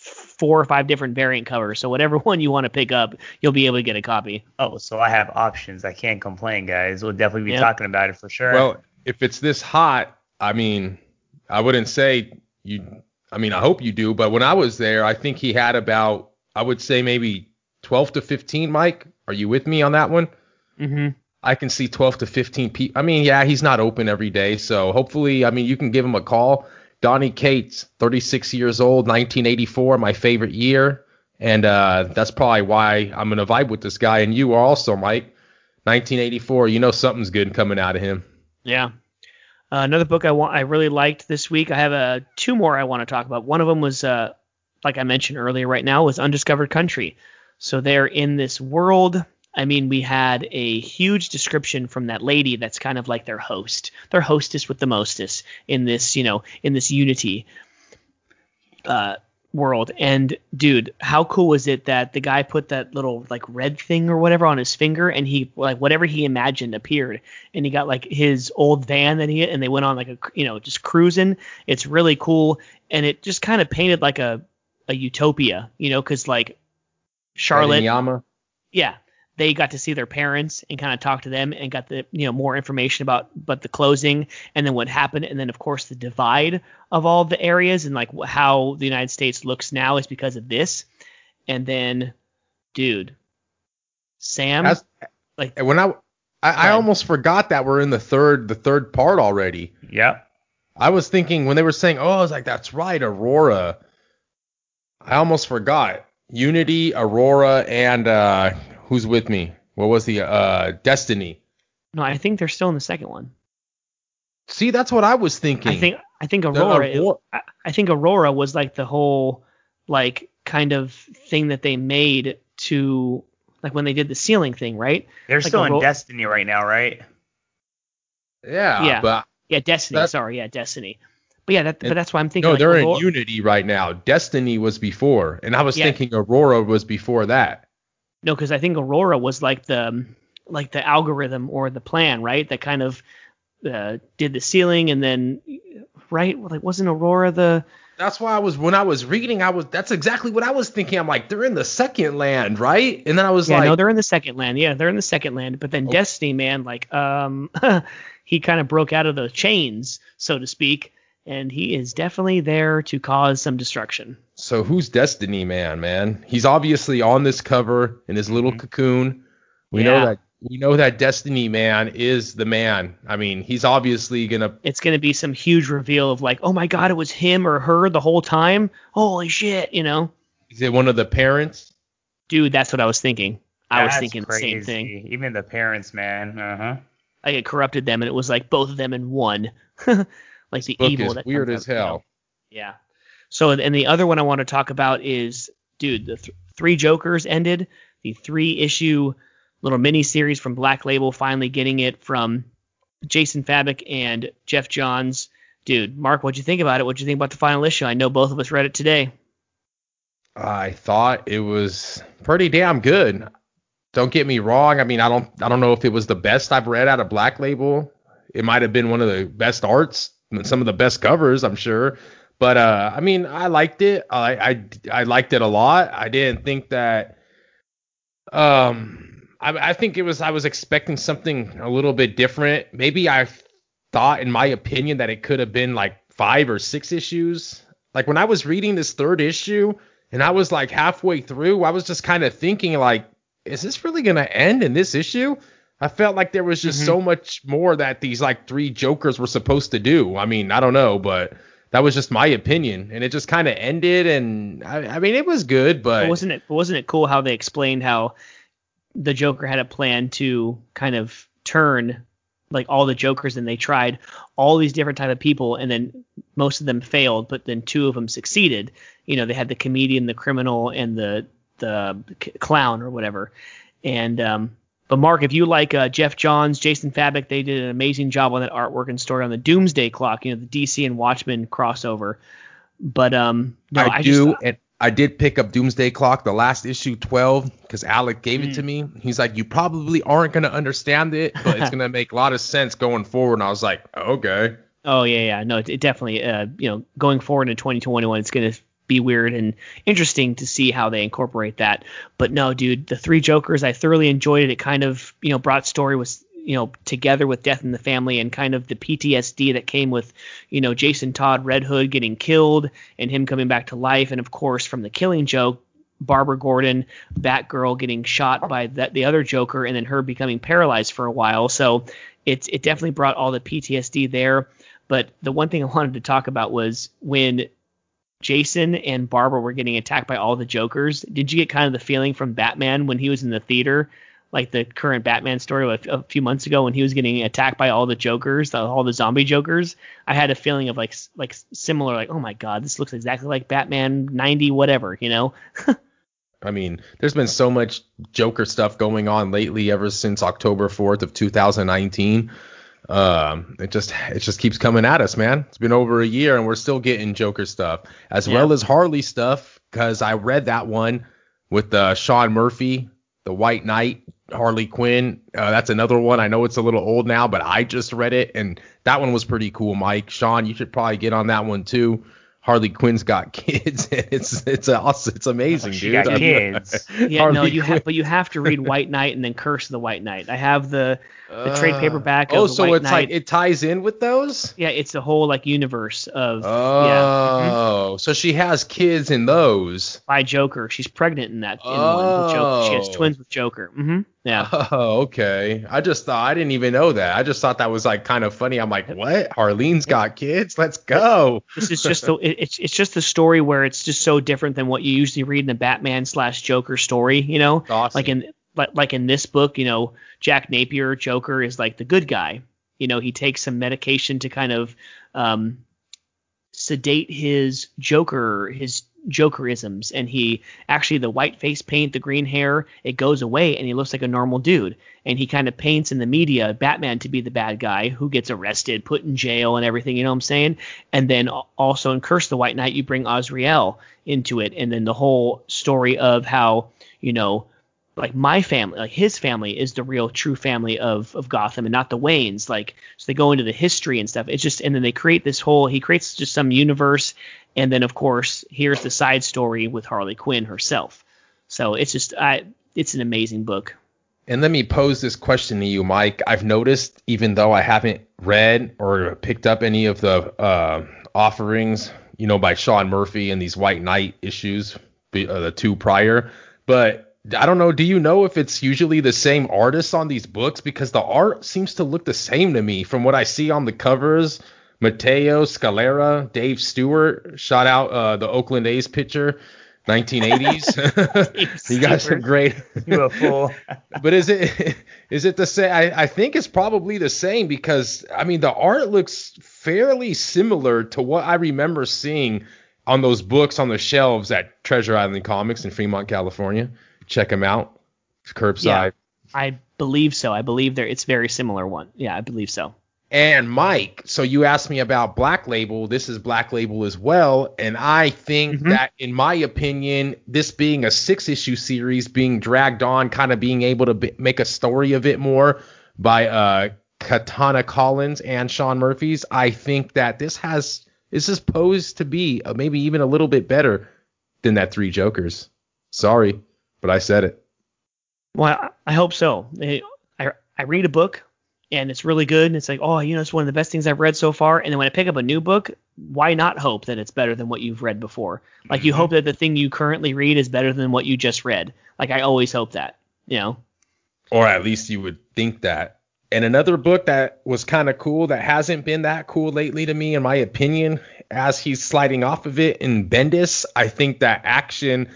four or five different variant covers. So whatever one you want to pick up, you'll be able to get a copy. Oh, so I have options. I can't complain, guys. We'll definitely be yep. talking about it for sure. Well, if it's this hot, I mean, I wouldn't say you. I mean, I hope you do. But when I was there, I think he had about, I would say maybe 12 to 15. Mike, are you with me on that one? Mm-hmm. I can see 12 to 15 people. I mean, yeah, he's not open every day, so hopefully, I mean, you can give him a call. Donny Cates, 36 years old, 1984, my favorite year. And uh, that's probably why I'm to vibe with this guy. And you are also, Mike. 1984, you know something's good coming out of him. Yeah. Uh, another book I want, I really liked this week. I have uh, two more I want to talk about. One of them was, uh, like I mentioned earlier, right now was Undiscovered Country. So they're in this world I mean, we had a huge description from that lady that's kind of like their host, their hostess with the mostest in this, you know, in this Unity uh, world. And dude, how cool was it that the guy put that little like red thing or whatever on his finger, and he like whatever he imagined appeared, and he got like his old van that he and they went on like a you know just cruising. It's really cool, and it just kind of painted like a a utopia, you know, because like Charlotte. Yeah, they got to see their parents and kind of talk to them and got the you know more information about but the closing and then what happened. And then of course the divide of all the areas and like how the United States looks now is because of this. And then dude Sam As, like when I I, I almost forgot that we're in the third the third part already. Yeah I was thinking when they were saying oh I was like that's right Aurora. I almost forgot. Unity Aurora and uh Who's with me? What was the uh Destiny? No, I think they're still in the second one. See, that's what I was thinking. I think I think Aurora, Aurora I, I think Aurora was like the whole like kind of thing that they made to like when they did the ceiling thing, right? They're like still in Destiny right now, right? Yeah, yeah, but yeah, Destiny. Sorry, yeah, Destiny. But yeah, that, but that's why I'm thinking. No, like, they're Aurora, in Unity right now. Destiny was before, and I was yeah. thinking Aurora was before that. No, because I think Aurora was like the like the algorithm or the plan, right? That kind of uh, did the ceiling and then right like wasn't Aurora the that's why I was when I was reading I was that's exactly what I was thinking. I'm like they're in the second land, right? And then I was yeah, like no, they're in the second land. Yeah, they're in the second land. But then okay. Destiny, man, like um he kind of broke out of the chains, so to speak, and he is definitely there to cause some destruction. So who's Destiny Man, man? He's obviously on this cover in his little mm-hmm. cocoon. We yeah. know that we know that Destiny Man is the man. I mean, he's obviously gonna. It's gonna be some huge reveal of like, oh my god, it was him or her the whole time. Holy shit, you know. Is it one of the parents? Dude, that's what I was thinking. I was That's thinking the same thing. Even the parents, man. Uh huh. I it corrupted them, and it was like both of them in one. like the Book evil is weird as out, you know. hell. Yeah. So and the other one I want to talk about is, dude, the th- three Jokers ended. The three issue little mini series from Black Label finally getting it from Jason Fabok and Geoff Johns. Dude, Mark, what'd you think about it? What'd you think about the final issue? I know both of us read it today. I thought it was pretty damn good. Don't get me wrong. I mean, I don't I don't know if it was the best I've read out of Black Label. It might have been one of the best arts, some of the best covers, I'm sure. But uh, I mean, I liked it. I, I I liked it a lot. I didn't think that. Um, I, I think it was. I was expecting something a little bit different. Maybe I thought, in my opinion, that it could have been like five or six issues. Like when I was reading this third issue, and I was like halfway through, I was just kind of thinking like, is this really gonna end in this issue? I felt like there was just Mhm. so much more that these like three Jokers were supposed to do. I mean, I don't know, but that was just my opinion, and it just kind of ended. And I, I mean, it was good, but But wasn't it wasn't it cool how they explained how the Joker had a plan to kind of turn like all the Jokers and they tried all these different type of people and then most of them failed, but then two of them succeeded. You know, they had the comedian, the criminal, and the the c- clown or whatever. And um, but Mark, if you like uh, Geoff Johns, Jason Fabok, they did an amazing job on that artwork and story on the Doomsday Clock. You know, the DC and Watchmen crossover. But um, no, I, I, do, just and I did pick up Doomsday Clock, the last issue 12, because Alec gave it to me. He's like, you probably aren't gonna understand it, but it's gonna make a lot of sense going forward. And I was like, okay. Oh yeah, yeah. No, it, it definitely. Uh, you know, going forward in 2021, it's gonna be weird and interesting to see how they incorporate that. But no, dude, the three Jokers, I thoroughly enjoyed it. It kind of, you know, brought story was, you know, together with Death in the Family and kind of the PTSD that came with, you know, Jason Todd Red Hood getting killed and him coming back to life, and of course from the Killing Joke. Barbara Gordon, Batgirl getting shot by that the other Joker, and then her becoming paralyzed for a while. So it's it definitely brought all the PTSD there. But the one thing I wanted to talk about was when Jason and Barbara were getting attacked by all the Jokers. Did you get kind of the feeling from Batman when he was in the theater, like the current Batman story a, few months ago when he was getting attacked by all the Jokers, all the zombie Jokers? I had a feeling of like like similar, like oh my god, this looks exactly like Batman 90 whatever, you know? I mean, there's been so much Joker stuff going on lately ever since October 4th of 2019. Um, it just it just keeps coming at us, man. It's been over a year and we're still getting Joker stuff as Yeah. well as Harley stuff because I read that one with uh, Sean Murphy, the White Knight, Harley Quinn. Uh, that's another one. I know it's a little old now, but I just read it and that one was pretty cool, Mike. Sean, you should probably get on that one too. Harley Quinn's got kids. it's it's awesome. It's amazing, She dude. got kids. Yeah, no, you Quinn. have, but you have to read White Knight and then Curse the White Knight. I have the the trade Uh, paperback. Oh, so White it's Knight. like it ties in with those. yeah, it's a whole like universe of yeah Oh, so she has kids in those. by Joker. She's pregnant in that in one with Joker. She has Oh. twins with Joker. hmm Yeah. Oh, okay. I just thought I didn't even know that. I just thought that was like kind of funny. I'm like, what? Harlene's got kids? Let's go. This is just the it's it's just the story where it's just so different than what you usually read in a Batman slash Joker story. You know, Awesome. like in like like in this book, you know, Jack Napier Joker is like the good guy. You know, he takes some medication to kind of um, sedate his Joker his Jokerisms, and he actually the white face paint, the green hair, it goes away, and he looks like a normal dude. And he kind of paints in the media Batman to be the bad guy who gets arrested, put in jail, and everything. You know what I'm saying? And then also in Curse the White Knight, you bring Azrael into it, and then the whole story of how you know like my family, like his family is the real true family of of Gotham and not the Waynes. Like so they go into the history and stuff. It's just and then they create this whole he creates just some universe and then of course here's the side story with Harley Quinn herself. So it's just I it's an amazing book. And let me pose this question to you, Mike. I've noticed, even though I haven't read or picked up any of the uh, offerings, you know, by Sean Murphy and these White Knight issues, uh, the two prior, but I don't know. Do you know if it's usually the same artists on these books? Because the art seems to look the same to me from what I see on the covers. Matteo Scalera, Dave Stewart, shot out uh, the Oakland A's pitcher. 1980s. you guys are great. You a fool. but is it is it the same? I, I think it's probably the same because I mean the art looks fairly similar to what I remember seeing on those books on the shelves at Treasure Island Comics in Fremont, California. Check them out. Curbside. Yeah, I believe so. I believe there it's very similar one. Yeah, I believe so. And Mike, so you asked me about Black Label. This is Black Label as well. And I think mm-hmm. that, in my opinion, this being a six issue series, being dragged on, kind of being able to be, make a story of it more by uh, Katana Collins and Sean Murphy's, I think that this has this is posed to be uh, maybe even a little bit better than that Three Jokers. Sorry, but I said it. Well, I hope so. I, I read a book and it's really good. And it's like, oh, you know, it's one of the best things I've read so far. And then when I pick up a new book, why not hope that it's better than what you've read before? Like you mm-hmm. hope that the thing you currently read is better than what you just read. Like I always hope that, you know. Or at least you would think that. And another book that was kind of cool that hasn't been that cool lately to me, in my opinion, as he's sliding off of it in Bendis, I think that action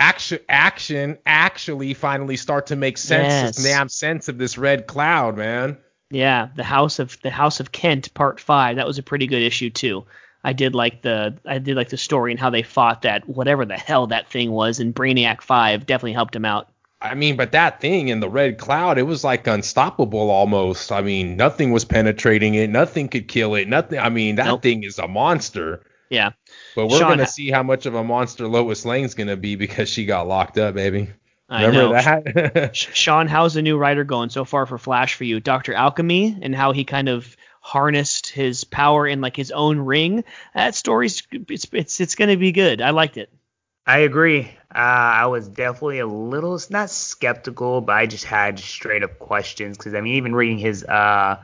action action actually finally start to make sense yes. damn sense of this red cloud man yeah the house of the house of kent part five that was a pretty good issue too i did like the i did like the story and how they fought that whatever the hell that thing was and brainiac 5 definitely helped him out I mean, but that thing in the red cloud, it was like unstoppable almost. I mean, nothing was penetrating it. Nothing could kill it. Nothing. I mean, that nope. thing is a monster. Yeah. But we're Sean, gonna see how much of a monster Lois Lane's gonna be because she got locked up, baby. Remember that? Sean, how's the new writer going so far for Flash for you? Doctor Alchemy and how he kind of harnessed his power in like his own ring. That story's it's it's it's gonna be good. I liked it. I agree. Uh, I was definitely a little not skeptical, but I just had straight up questions because I mean, even reading his uh,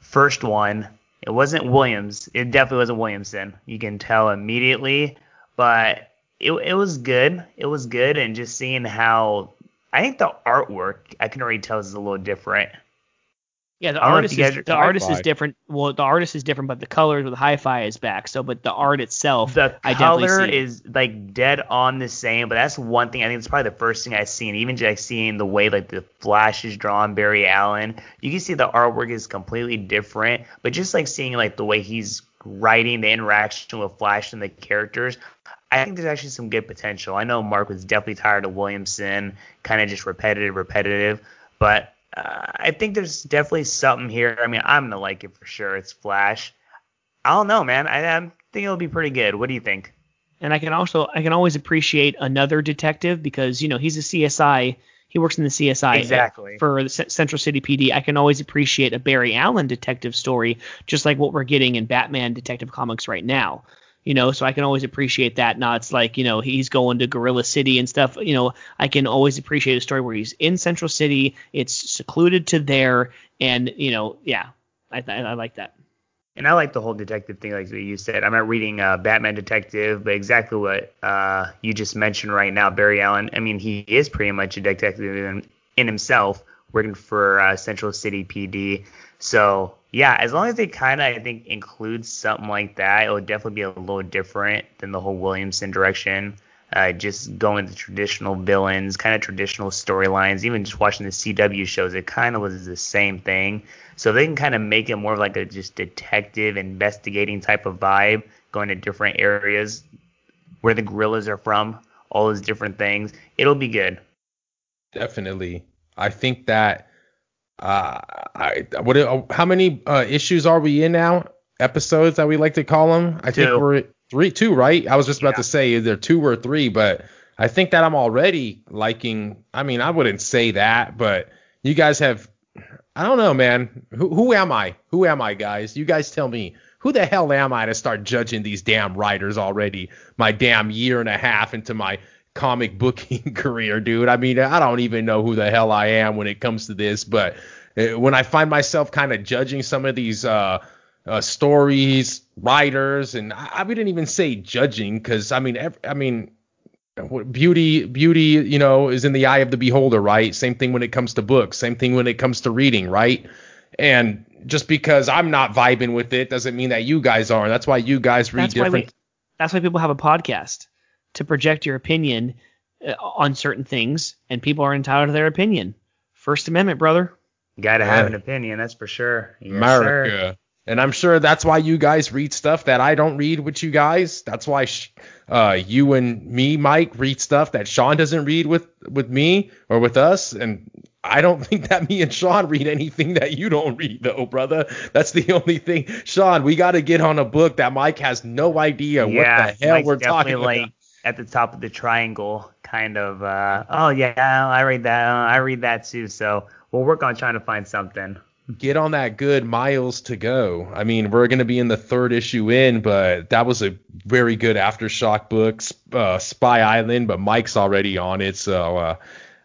first one, it wasn't Williams. It definitely wasn't Williamson. You can tell immediately, but it it was good. It was good, and just seeing how I think the artwork I can already tell is a little different. Yeah, the artist is the artist is different. Well, the artist is different, but the colors with hi-fi is back. So, but the art itself, the I color is like dead on the same. But that's one thing I think it's probably the first thing I've seen. Even just seeing the way like the Flash is drawn, Barry Allen, you can see the artwork is completely different. But just like seeing like the way he's writing the interaction with Flash and the characters, I think there's actually some good potential. I know Mark was definitely tired of Williamson, kind of just repetitive, repetitive, but uh, I think there's definitely something here. I mean, I'm gonna like it for sure. It's Flash. I don't know, man. I, I think it'll be pretty good. What do you think? And I can also I can always appreciate another detective because you know he's a CSI. He works in the CSI exactly for the C- Central City PD. I can always appreciate a Barry Allen detective story, just like what we're getting in Batman Detective Comics right now you know, so I can always appreciate that. Not it's like, you know, he's going to Gorilla City and stuff. You know, I can always appreciate a story where he's in Central City, it's secluded to there, and you know, yeah, I, I like that. And I like the whole detective thing, like you said. I'm not reading uh, Batman Detective, but exactly what uh, you just mentioned right now, Barry Allen. I mean, he is pretty much a detective in, in himself, working for uh, Central City PD. So yeah, as long as they kind of I think include something like that, it would definitely be a little different than the whole Williamson direction. Uh, just going to traditional villains, kind of traditional storylines. Even just watching the CW shows, it kind of was the same thing. So they can kind of make it more of like a just detective investigating type of vibe, going to different areas where the gorillas are from, all those different things. It'll be good. Definitely. I think that uh, I what? Uh, how many uh, issues are we in now? Episodes that we like to call them. I two. think we're three, two, right? I was just about yeah. to say either two or three, but I think that I'm already liking. I mean, I wouldn't say that, but you guys have. I don't know, man. Who, who am I? Who am I, guys? You guys tell me. Who the hell am I to start judging these damn writers already? My damn year and a half into my comic booking career, dude. I mean, I don't even know who the hell I am when it comes to this, but uh, when I find myself kind of judging some of these uh, uh, stories, writers, and I, I wouldn't even say judging because I mean, every, I mean, beauty, beauty, you know, is in the eye of the beholder, right? Same thing when it comes to books. Same thing when it comes to reading, right? And just because I'm not vibing with it doesn't mean that you guys are. That's why you guys read that's different. Why we, that's why people have a podcast to project your opinion uh, on certain things, and people are entitled to their opinion. First Amendment, brother. You gotta have an opinion, that's for sure. Yes, America. sir. And I'm sure that's why you guys read stuff that I don't read with you guys. That's why sh- uh, you and me, Mike, read stuff that Sean doesn't read with with me or with us. And I don't think that me and Sean read anything that you don't read, though, brother. That's the only thing. Sean, we got to get on a book that Mike has no idea yeah, what the hell Mike's we're talking like about. At the top of the triangle, kind of. Uh, oh yeah, I read that. Uh, I read that too. So we'll work on trying to find something. get on that good miles to go. I mean, we're going to be in the third issue in, but that was a very good aftershock book, uh, Spy Island, but Mike's already on it, so uh,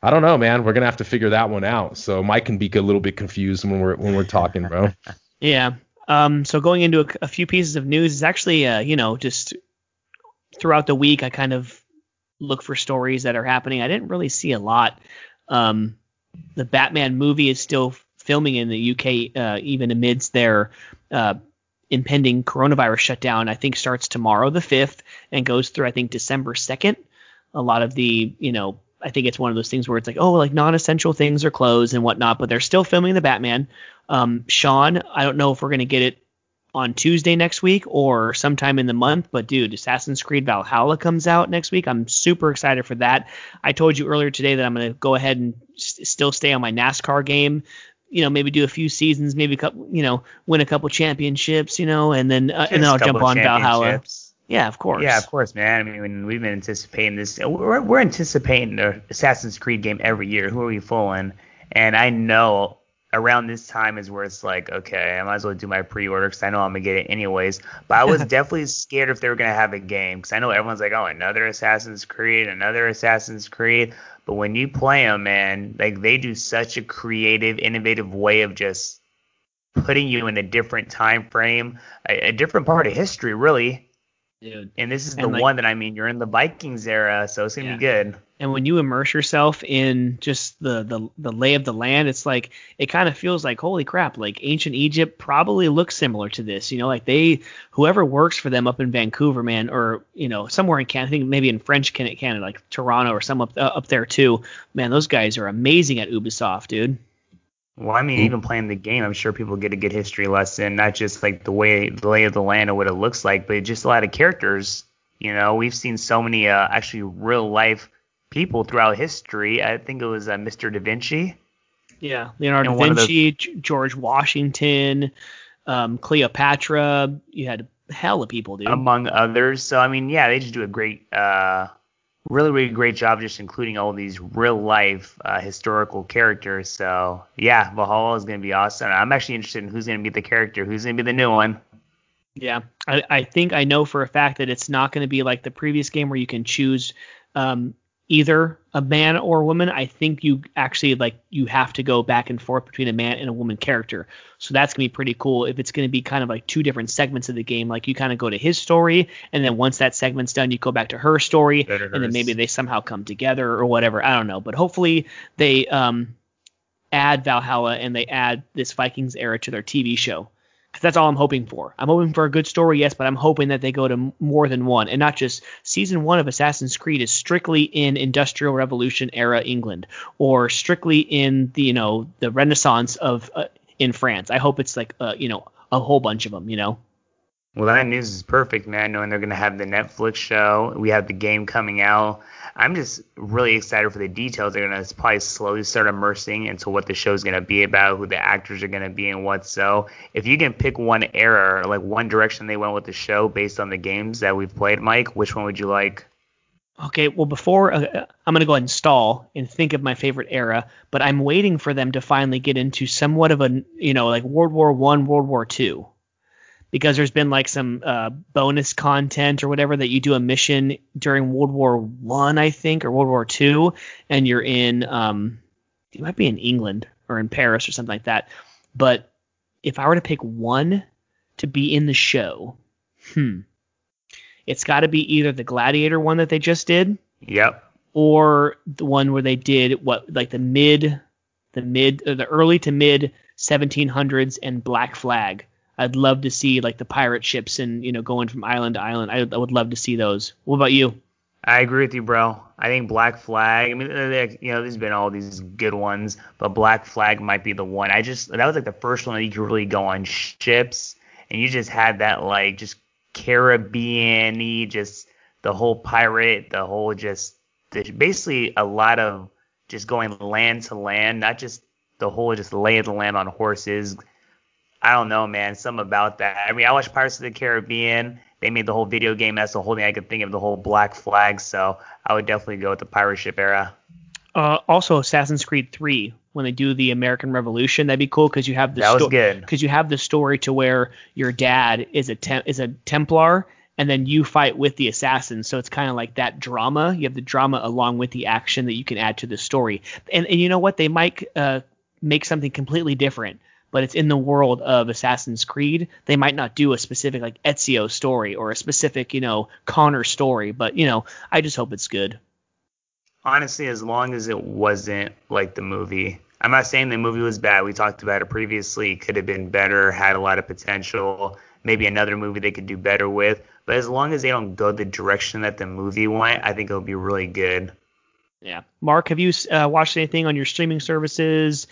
I don't know, man. We're gonna have to figure that one out. So Mike can be a little bit confused when we're when we're talking, bro. Yeah. Um, so going into a, a few pieces of news is actually, uh, you know, just throughout the week, I kind of look for stories that are happening. I didn't really see a lot. Um, the Batman movie is still filming in the UK, uh, even amidst their uh, impending coronavirus shutdown. I think starts tomorrow, the 5th, and goes through, I think, December 2nd. A lot of the, you know, I think it's one of those things where it's like, oh, like non-essential things are closed and whatnot, but they're still filming the Batman. Um, Sean, I don't know if we're gonna get it on Tuesday next week or sometime in the month, but dude, Assassin's Creed Valhalla comes out next week. I'm super excited for that. I told you earlier today that I'm gonna go ahead and s- still stay on my NASCAR game. You know, maybe do a few seasons, maybe a couple, you know, win a couple championships, you know, and then uh, and then I'll jump on Valhalla. Yeah, of course. Yeah, of course, man. I mean, we've been anticipating this. We're, we're anticipating the Assassin's Creed game every year. Who are we fooling? And I know around this time is where it's like, okay, I might as well do my pre-order because I know I'm gonna get it anyways. But I was definitely scared if they were gonna have a game because I know everyone's like, oh, another Assassin's Creed, another Assassin's Creed. But when you play them, man, like they do such a creative, innovative way of just putting you in a different time frame, a, a different part of history, really. Dude. And this is And, the like- one that I mean, you're in the Vikings era, so it's gonna Yeah. be good. and when you immerse yourself in just the, the the lay of the land it's like it kind of feels like holy crap like ancient egypt probably looks similar to this you know like they whoever works for them up in vancouver man or you know somewhere in canada i think maybe in french canada like toronto or some up, uh, up there too man those guys are amazing at ubisoft dude Well, I mean, even playing the game, I'm sure people get a good history lesson, not just like the way the lay of the land and what it looks like, but just a lot of characters. You know, we've seen so many uh, actually real life people throughout history. I think it was uh, Mr. Da Vinci. yeah leonardo And da one the- vinci G- george washington um, cleopatra you had a hell of people dude among others. So I mean, yeah, they just do a great, uh, really, really great job just including all these real life uh, historical characters. So yeah, Valhalla is gonna be awesome. I'm actually interested in who's gonna be the character, who's gonna be the new one. Yeah, I, I think I know for a fact that it's not going to be like the previous game where you can choose um, either a man or a woman. I think you actually like you have to go back and forth between a man and a woman character. So that's gonna be pretty cool. If it's gonna be kind of like two different segments of the game, like you kind of go to his story, and then once that segment's done, you go back to her story, and then maybe they somehow come together or whatever. I don't know, but hopefully they um, add Valhalla and they add this Vikings era to their TV show. That's all I'm hoping for. I'm hoping for a good story, yes, but I'm hoping that they go to more than one, and not just season one of Assassin's Creed is strictly in Industrial Revolution era England, or strictly in the you know the Renaissance of uh, in France. I hope it's like uh, you know a whole bunch of them, you know. Well, that news is perfect, man. Knowing they're gonna have the Netflix show, we have the game coming out. I'm just really excited for the details. They're gonna probably slowly start immersing into what the show's gonna be about, who the actors are gonna be, and what. So, if you can pick one era, like one direction they went with the show based on the games that we've played, Mike, which one would you like? Okay, well before uh, I'm gonna go ahead and stall and think of my favorite era, but I'm waiting for them to finally get into somewhat of a you know like World War One, World War Two, because there's been like some uh, bonus content or whatever that you do a mission during World War One, I think, or World War Two, and you're in um, you might be in England or in Paris or something like that. But if I were to pick one to be in the show, hmm, it's got to be either the Gladiator one that they just did Yep. or the one where they did what like the mid the mid or the early to mid 1700s and Black Flag. I'd love to see like the pirate ships and you know going from island to island. I, I would love to see those. What about you? I agree with you, bro. I think Black Flag. I mean, uh, you know, there's been all these good ones, but Black Flag might be the one. I just that was like the first one that you could really go on ships, and you just had that like just Caribbean-y, just the whole pirate, the whole just the, basically a lot of just going land to land, not just the whole just lay of the land on horses. I don't know, man. Some about that. I mean, I watched Pirates of the Caribbean they made the whole video game. That's the whole thing I could think of, the whole Black Flag. So I would definitely go with the pirate ship era. Uh, also, Assassin's Creed 3 when they do the American Revolution, that'd be cool because you have the that because you have the story to where your dad is a tem- is a Templar and then you fight with the assassins. So it's kind of like that drama. You have the drama along with the action that you can add to the story. And, and you know what? They might uh, make something completely different but it's in the world of Assassin's Creed. They might not do a specific like Ezio story or a specific, you know, Connor story, but you know, I just hope it's good. Honestly, as long as it wasn't like the movie. I'm not saying the movie was bad. We talked about it previously. Could have been better, had a lot of potential. Maybe another movie they could do better with. But as long as they don't go the direction that the movie went, I think it'll be really good. Yeah. Mark, have you uh, watched anything on your streaming services?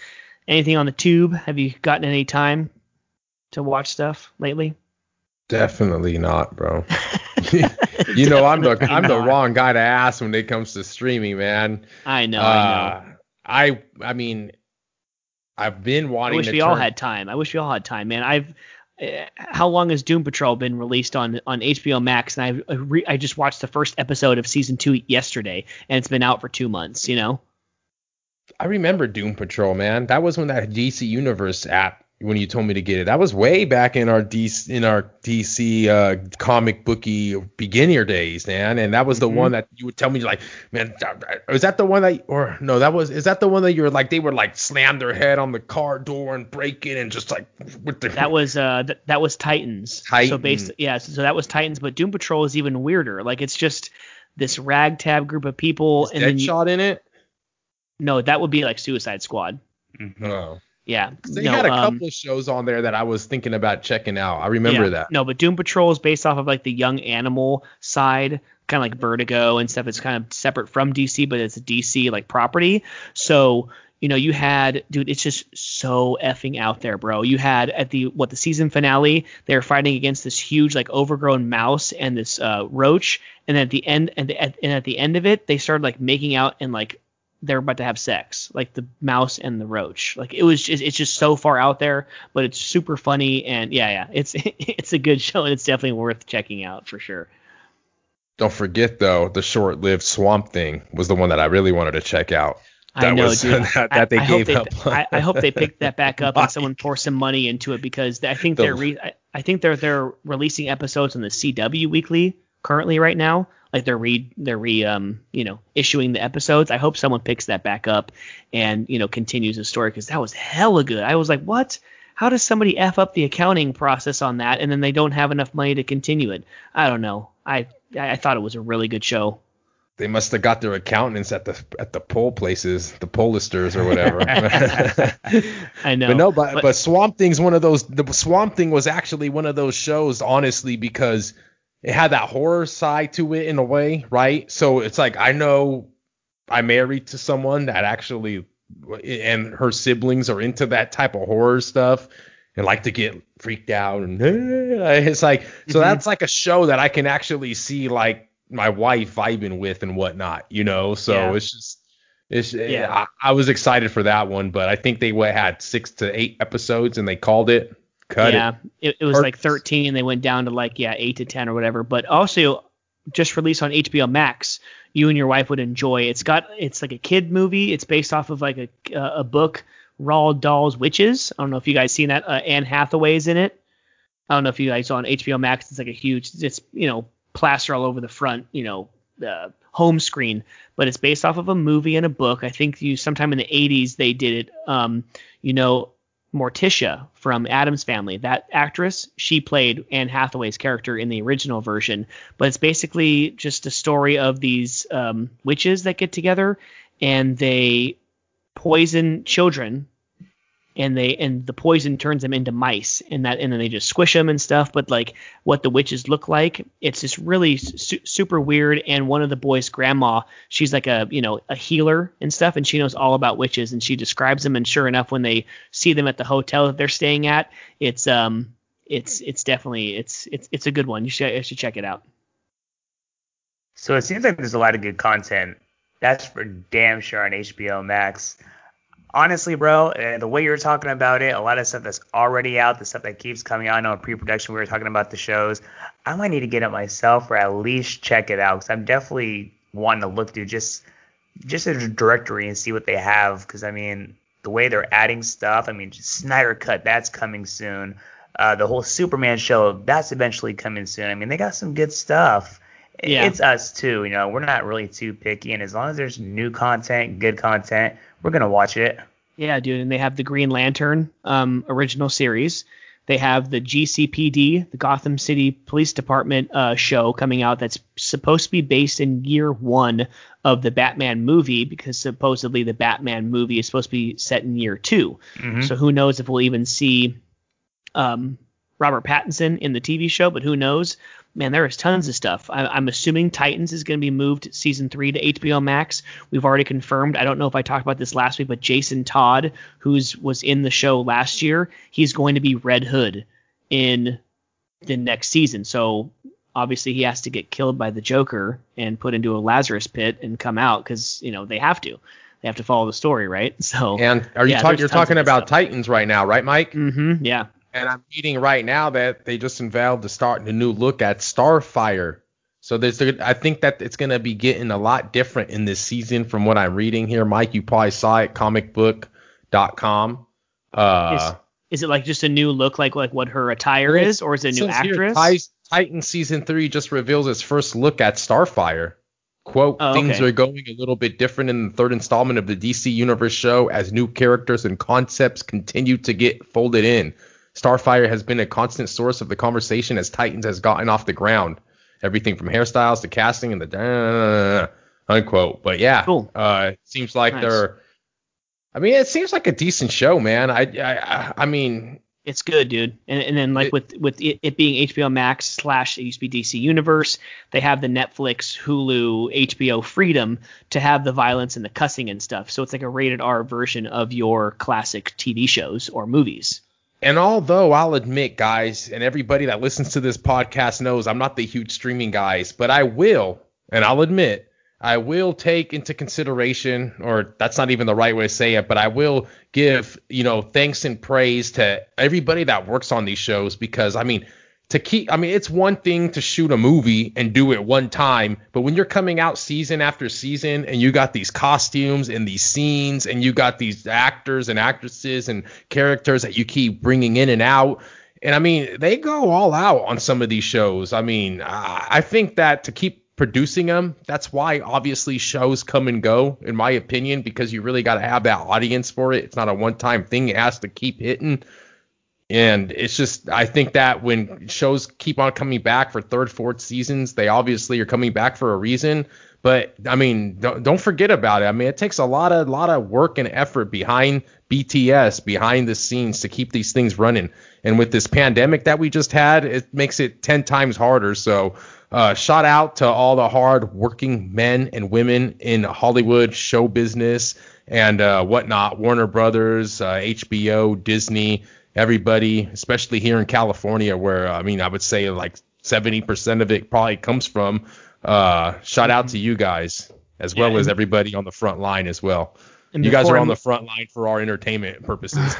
Anything on the tube? Have you gotten any time to watch stuff lately? Definitely not, bro. you know I'm the I'm the wrong guy to ask when it comes to streaming, man. I know. Uh, I know. I I mean, I've been wanting. I wish we turn... all had time. I wish we all had time, man. I've. Uh, how long has Doom Patrol been released on on HBO Max? And I re, I just watched the first episode of season two yesterday, and it's been out for two months. You know. I remember Doom Patrol, man. That was when that DC Universe app when you told me to get it. That was way back in our DC in our DC uh, comic booky beginner days, man. And that was the mm-hmm. one that you would tell me like, man, is that the one that or no, that was is that the one that you were like they were like slam their head on the car door and break it and just like with the That was uh th- that was Titans. Titan. So based yeah, so, so, that was Titans, but Doom Patrol is even weirder. Like it's just this ragtag group of people is and then you, in it. No, that would be like Suicide Squad. Mm-hmm. Oh. Yeah. They no, had a um, couple of shows on there that I was thinking about checking out. I remember yeah, that. No, but Doom Patrol is based off of like the young animal side, kind of like Vertigo and stuff. It's kind of separate from DC, but it's a DC like property. So, you know, you had dude, it's just so effing out there, bro. You had at the what the season finale, they were fighting against this huge like overgrown mouse and this uh, roach, and at the end and, the, and at the end of it, they started like making out and like they're about to have sex, like the mouse and the roach. Like it was just, it's just so far out there, but it's super funny and yeah, yeah, it's it's a good show and it's definitely worth checking out for sure. Don't forget though, the short-lived Swamp Thing was the one that I really wanted to check out. That I know, was, dude. that, that they I gave they, up. I, I, hope they picked that back up and someone pour some money into it because I think the, they're re- I, I think they're they're releasing episodes on the CW weekly currently right now like they're re they're re um you know issuing the episodes. I hope someone picks that back up and you know continues the story because that was hella good. I was like, what? How does somebody f up the accounting process on that and then they don't have enough money to continue it? I don't know. I I thought it was a really good show. They must have got their accountants at the at the poll places, the pollisters or whatever. I know. But no, but, but, but Swamp Thing's one of those. The Swamp Thing was actually one of those shows, honestly, because it had that horror side to it in a way, right? So it's like I know I married to someone that actually and her siblings are into that type of horror stuff and like to get freaked out and it's like so mm-hmm. that's like a show that I can actually see like my wife vibing with and whatnot, you know. So yeah. it's just it's yeah. I, I was excited for that one, but I think they had six to eight episodes and they called it Cut yeah, it. it, it was like 13. and They went down to like yeah, eight to 10 or whatever. But also just released on HBO Max. You and your wife would enjoy. It's got it's like a kid movie. It's based off of like a a book, Roald Dahl's Witches. I don't know if you guys seen that. Uh, Anne Hathaway's in it. I don't know if you guys saw on HBO Max. It's like a huge. It's you know plaster all over the front. You know. Uh, home screen, but it's based off of a movie and a book. I think you sometime in the 80s they did it. Um, you know, Morticia from Addams Family. That actress, she played Anne Hathaway's character in the original version, but it's basically just a story of these um, witches that get together and they poison children and they and the poison turns them into mice, and that and then they just squish them and stuff. But like what the witches look like, it's just really su- super weird. And one of the boys' grandma, she's like a you know a healer and stuff, and she knows all about witches, and she describes them. And sure enough, when they see them at the hotel that they're staying at, it's um it's it's definitely it's it's it's a good one. You should you should check it out. So it seems like there's a lot of good content. That's for damn sure on HBO Max. Honestly, bro, the way you're talking about it, a lot of stuff that's already out, the stuff that keeps coming out. I know in pre-production we were talking about the shows. I might need to get it myself or at least check it out because I'm definitely wanting to look through just just a directory and see what they have. Because I mean, the way they're adding stuff, I mean, Snyder Cut, that's coming soon. Uh, the whole Superman show, that's eventually coming soon. I mean, they got some good stuff Yeah. it's us too. You know, we're not really too picky, and as long as there's new content, good content, we're gonna watch it. Yeah, dude, and they have the Green Lantern um, original series. They have the GCPD, the Gotham City Police Department uh, show coming out that's supposed to be based in year one of the Batman movie because supposedly the Batman movie is supposed to be set in year 2 Mhm. So who knows if we'll even see um, Robert Pattinson in the TV show, but who knows? Man, there is tons of stuff. I, I'm assuming Titans is going to be moved season three to HBO Max. We've already confirmed. I don't know if I talked about this last week, but Jason Todd, who's was in the show last year, he's going to be Red Hood in the next season. So obviously he has to get killed by the Joker and put into a Lazarus pit and come out because you know they have to. They have to follow the story, right? So And are you Yeah, talking? You're talking about stuff. Titans right now, right, Mike? Mm hmm yeah. And I'm reading right now that they just unveiled the start the new look at Starfire. So there's I think that it's gonna be getting a lot different in this season from what I'm reading here. Mike, you probably saw it, comicbook.com. Uh, Is it like just a new look, like like what her attire is, or is it a new here, actress? Ti- Titan season three just reveals its first look at Starfire. Quote, Oh, things are going a little bit different in the third installment of the DC Universe show as new characters and concepts continue to get folded in. Starfire has been a constant source of the conversation as Titans has gotten off the ground. Everything from hairstyles to casting and the unquote. But yeah, Cool. uh, it seems like Nice. they're. I mean, it seems like a decent show, man. I, I, I mean, It's good, dude. And, and then like It- with with it, it being HBO Max slash it used to be DC Universe, they have the Netflix, Hulu, HBO Freedom to have the violence and the cussing and stuff. So it's like a rated R version of your classic TV shows or movies. And although I'll admit, guys, and everybody that listens to this podcast knows I'm not the huge streaming guys, but I will, and I'll admit, I will take into consideration, or that's not even the right way to say it, but I will give, you know, thanks and praise to everybody that works on these shows because, I mean, to keep, I mean, it's one thing to shoot a movie and do it one time, but when you're coming out season after season and you got these costumes and these scenes and you got these actors and actresses and characters that you keep bringing in and out, and I mean, they go all out on some of these shows. I mean, I think that to keep producing them, that's why obviously shows come and go, in my opinion, because you really got to have that audience for it. It's not a one time thing, it has to keep hitting. And it's just, I think that when shows keep on coming back for third, fourth seasons, they obviously are coming back for a reason. But I mean, don't, don't forget about it. I mean, it takes a lot of, lot of work and effort behind BTS, behind the scenes to keep these things running. And with this pandemic that we just had, it makes it 10 times harder. So, uh, shout out to all the hard working men and women in Hollywood, show business, and uh, whatnot. Warner Brothers, uh, HBO, Disney, everybody, especially here in California, where I mean, I would say like 70% of it probably comes from. Uh, shout out to you guys as well as everybody on the front line as well. And You guys are on the front line for our entertainment purposes.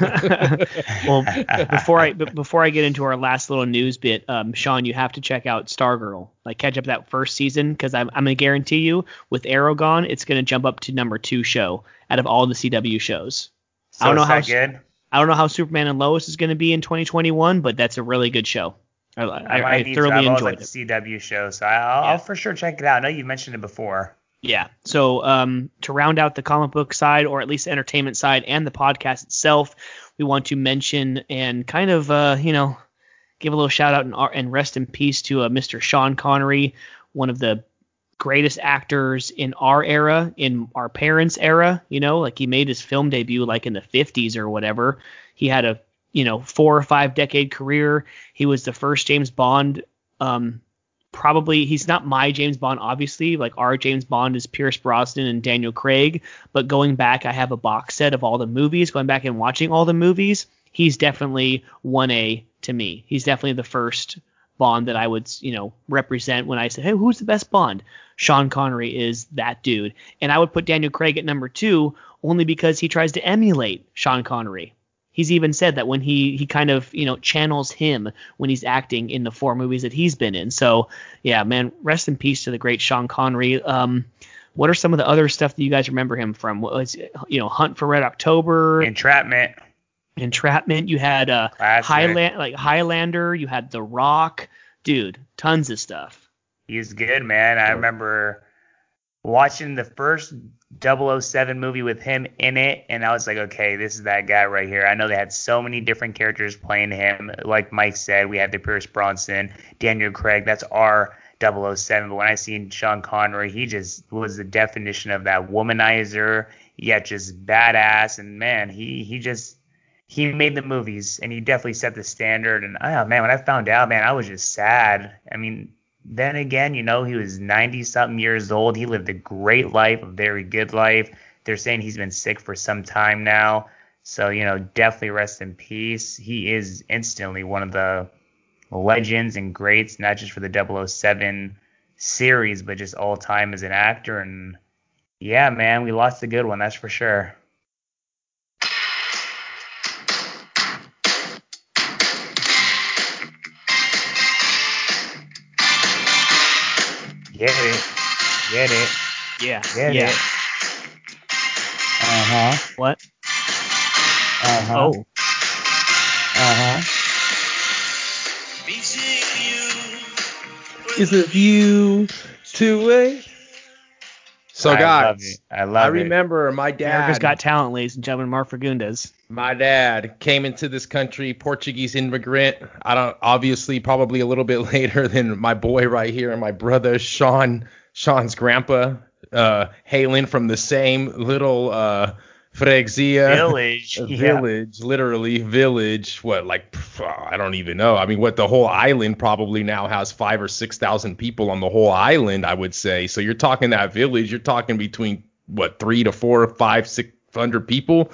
well, before I b- before I get into our last little news bit, um, Sean, you have to check out Stargirl. Like catch up that first season because I'm I'm gonna guarantee you with Arrow gone, it's gonna jump up to number two show out of all the CW shows. So I don't know is how that good. I don't know how Superman and Lois is gonna be in 2021, but that's a really good show. I, I, I thoroughly enjoyed liked it. the CW show, so I'll, Yeah. I'll for sure check it out. I know you mentioned it before. Yeah. So um, to round out the comic book side, or at least the entertainment side, and the podcast itself, we want to mention and kind of, uh, you know, give a little shout out and, and rest in peace to uh, Mr. Sean Connery, one of the greatest actors in our era, in our parents' era. You know, like he made his film debut like in the 50s or whatever. He had a you know four or five decade career. He was the first James Bond. Um, probably he's not my James Bond, obviously. Like our James Bond is Pierce Brosnan and Daniel Craig. But going back, I have a box set of all the movies. Going back and watching all the movies, he's definitely one A to me. He's definitely the first Bond that I would, you know, represent when I say, hey, who's the best Bond? Sean Connery is that dude. And I would put Daniel Craig at number two only because he tries to emulate Sean Connery. He's even said that when he he kind of you know channels him when he's acting in the four movies that he's been in. So yeah, man, rest in peace to the great Sean Connery. Um, what are some of the other stuff that you guys remember him from? What was you know Hunt for Red October, Entrapment. Entrapment. You had uh Highland like Highlander. You had The Rock. Dude, tons of stuff. He's good, man. I remember watching the first 007 movie with him in it, and I was like, okay, this is that guy right here. I know they had so many different characters playing him. Like Mike said, we had the Pierce Brosnan, Daniel Craig. That's our 007. But when I seen Sean Connery, he just was the definition of that womanizer, yet just badass. And man, he he just he made the movies, and he definitely set the standard. And oh man, when I found out, man, I was just sad. I mean, then again, you know, he was 90 something years old. He lived a great life, a very good life. They're saying he's been sick for some time now. So, you know, definitely rest in peace. He is instantly one of the legends and greats, not just for the 007 series, but just all time as an actor. And yeah, man, we lost a good one, that's for sure. Get it. Get it. Yeah. Get yeah. it. Uh huh. What? Uh huh. Oh. Uh huh. Is it view two way? So I love guys, it. I love I it. remember my America's dad. Got Talent, ladies and gentlemen. Mark Fagundes. My dad came into this country, Portuguese immigrant. I don't obviously probably a little bit later than my boy right here and my brother Sean, Sean's grandpa, uh, hailing from the same little uh Frexia Village. a yeah. village, literally village. What like I don't even know. I mean, what the whole island probably now has five or six thousand people on the whole island. I would say. So you're talking that village. You're talking between what three to four, five, six hundred people.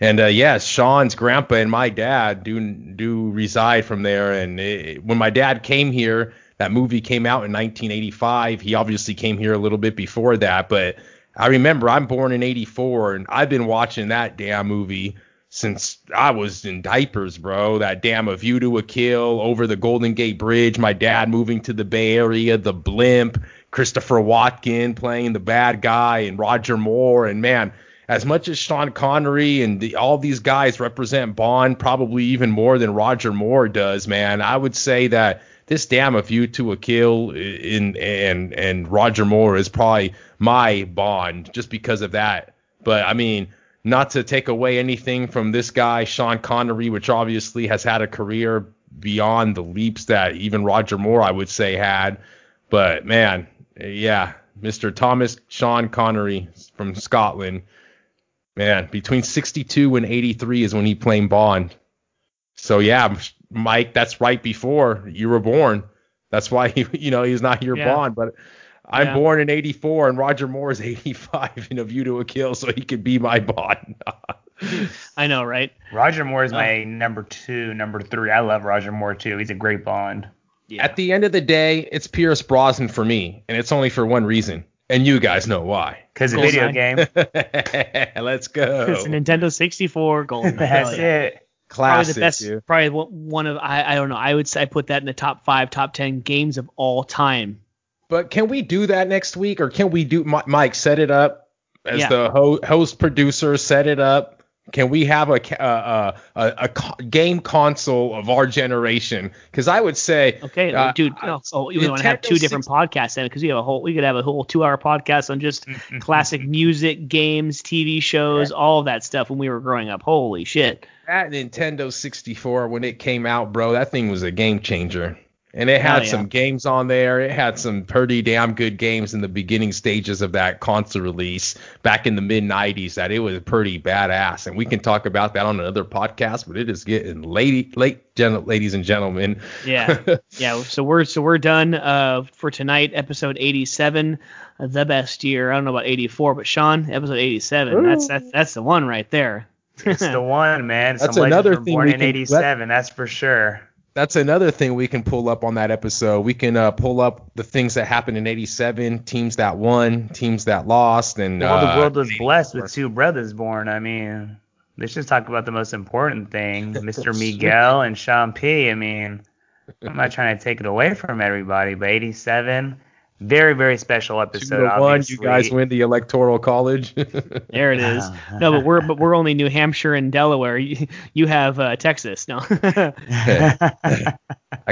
And uh, yes, Sean's grandpa and my dad do do reside from there. And it, when my dad came here, that movie came out in 1985. He obviously came here a little bit before that, but I remember I'm born in 84 and I've been watching that damn movie since I was in diapers, bro. That damn A View to a Kill over the Golden Gate Bridge, my dad moving to the Bay Area, the blimp, Christopher Walken playing the bad guy and Roger Moore and man, as much as Sean Connery and the, all these guys represent Bond, probably even more than Roger Moore does, man. I would say that this damn A View to a Kill in and and Roger Moore is probably my Bond just because of that. But I mean, not to take away anything from this guy Sean Connery, which obviously has had a career beyond the leaps that even Roger Moore I would say had. But man, yeah, Mr. Thomas Sean Connery from Scotland. Man, between 62 and 83 is when he played Bond. So yeah, Mike, that's right before you were born. That's why he, you know he's not your Yeah. Bond. But I'm Yeah. born in '84, and Roger Moore is '85 in A View to a Kill, so he could be my Bond. I know, right? Roger Moore is Oh. my number two, number three. I love Roger Moore too. He's a great Bond. Yeah. At the end of the day, it's Pierce Brosnan for me, and it's only for one reason, and you guys know why. Cause a video game. Let's go. it's a Nintendo 64 Golden. That's it. Probably Classic, the best. dude. Probably one one of I, I don't know. I would say I put that in the top five, top ten games of all time. But can we do that next week, or can we do Mike set it up as Yeah. the ho- host producer? Set it up. Can we have a uh, uh, a, a game console of our generation? Because I would say, Okay, uh, dude. I- Oh, oh, we want to have two different 60 podcasts then, because we have a whole. We could have a whole two-hour podcast on just classic music, games, TV shows, all of that stuff when we were growing up. Holy shit! that Nintendo 64 when it came out, bro, that thing was a game changer. And it had Oh, yeah. some games on there. It had some pretty damn good games in the beginning stages of that console release back in the mid 90s. That it was pretty badass, and we can talk about that on another podcast. But it is getting late, late, gen- ladies and gentlemen. Yeah. yeah. So we're so we're done uh, for tonight. Episode 87, uh, the best year. I don't know about 84, but Sean, episode 87. That's that's that's the one right there. It's the one, man. That's Some legends another thing born in '87. That's for sure. That's another thing we can pull up on that episode. We can uh, pull up the things that happened in '87, teams that won, teams that lost, and Well, the uh, world was blessed with two brothers born. I mean, let's just talk about the most important thing, Mr. Miguel and Sean P. I mean, I'm not trying to take it away from everybody, but 87, very, very special two episode. to one. You guys win the electoral college. There it is. No, but we're but we're only New Hampshire and Delaware. You, you have uh, Texas. No. I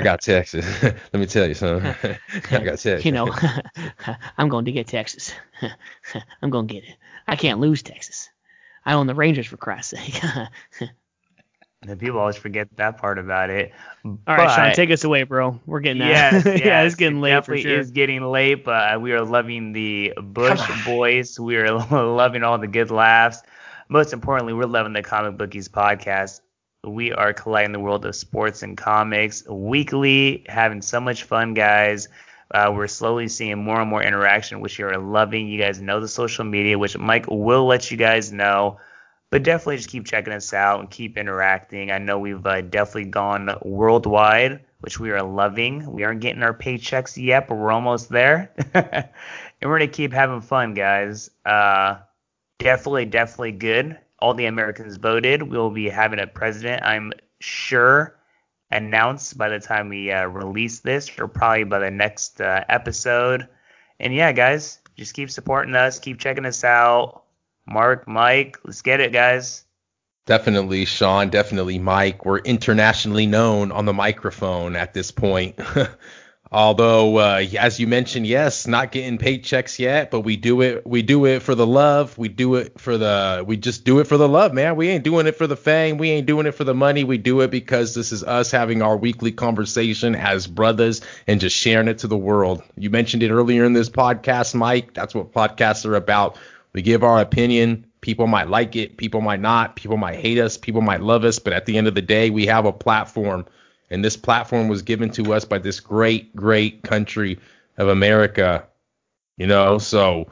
got Texas. Let me tell you something. I got Texas. you know, I'm going to get Texas. I'm going to get it. I can't lose Texas. I own the Rangers for Christ's sake. The people always forget that part about it. All right, Sean, take us away, bro. We're getting Yes, yes, yeah, it's getting it late for definitely sure. is getting late, but we are loving the Bush boys. We are loving all the good laughs. Most importantly, we're loving the Comic Bookies podcast. We are colliding the world of sports and comics weekly, having so much fun, guys. Uh, we're slowly seeing more and more interaction, which you are loving. You guys know the social media, which Mike will let you guys know. But definitely just keep checking us out and keep interacting. I know we've uh, definitely gone worldwide, which we are loving. We aren't getting our paychecks yet, but we're almost there. and we're going to keep having fun, guys. Uh, definitely, definitely good. All the Americans voted. We'll be having a president, I'm sure, announced by the time we uh, release this, or probably by the next uh, episode. And yeah, guys, just keep supporting us. Keep checking us out. Mark, Mike, let's get it, guys. Definitely, Sean. Definitely, Mike. We're internationally known on the microphone at this point. Although, uh, as you mentioned, yes, not getting paychecks yet, but we do it. We do it for the love. We do it for the. We just do it for the love, man. We ain't doing it for the fame. We ain't doing it for the money. We do it because this is us having our weekly conversation as brothers and just sharing it to the world. You mentioned it earlier in this podcast, Mike. That's what podcasts are about. We give our opinion. People might like it, people might not, people might hate us, people might love us, but at the end of the day, we have a platform. And this platform was given to us by this great, great country of America. You know, so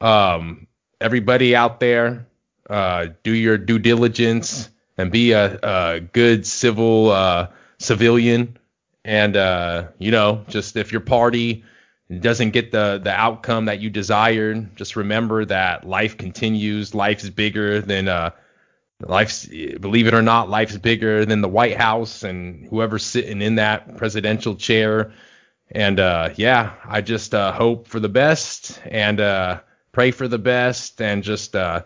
um, everybody out there, uh, do your due diligence and be a, a good civil uh, civilian. And uh, you know, just if your party doesn't get the the outcome that you desired, just remember that life continues. Life's bigger than uh life's believe it or not, life's bigger than the White House and whoever's sitting in that presidential chair. And uh yeah, I just uh hope for the best and uh pray for the best and just uh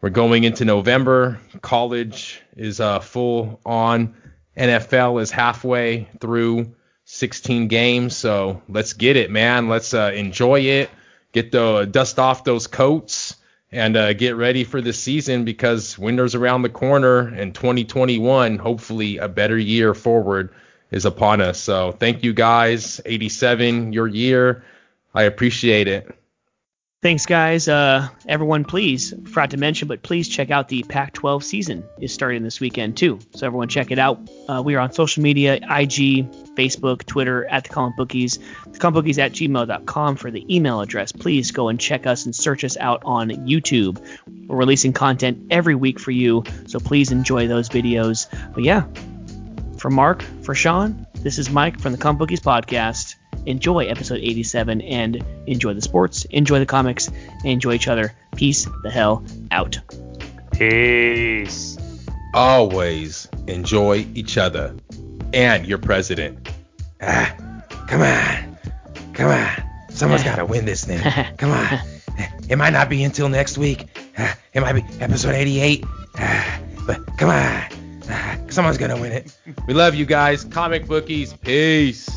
we're going into November. College is uh full on. NFL is halfway through 16 games. So let's get it, man. Let's uh, enjoy it. Get the dust off those coats and uh, get ready for the season because winter's around the corner and 2021, hopefully a better year forward is upon us. So thank you guys. 87, your year. I appreciate it. Thanks, guys. Uh, everyone, please, forgot to mention, but please check out the Pac-12 season is starting this weekend too. So everyone, check it out. Uh, we are on social media: IG, Facebook, Twitter at the Comic Bookies, the Comic Bookies at gmail.com for the email address. Please go and check us and search us out on YouTube. We're releasing content every week for you, so please enjoy those videos. But yeah, for Mark, for Sean, this is Mike from the Comic Bookies podcast. Enjoy episode 87 and enjoy the sports, enjoy the comics, and enjoy each other. Peace the hell out. Peace. Always enjoy each other and your president. Ah, come on. Come on. Someone's got to win this thing. Come on. It might not be until next week. Ah, It might be episode 88. Ah, But come on. Someone's going to win it. We love you guys. Comic bookies. Peace.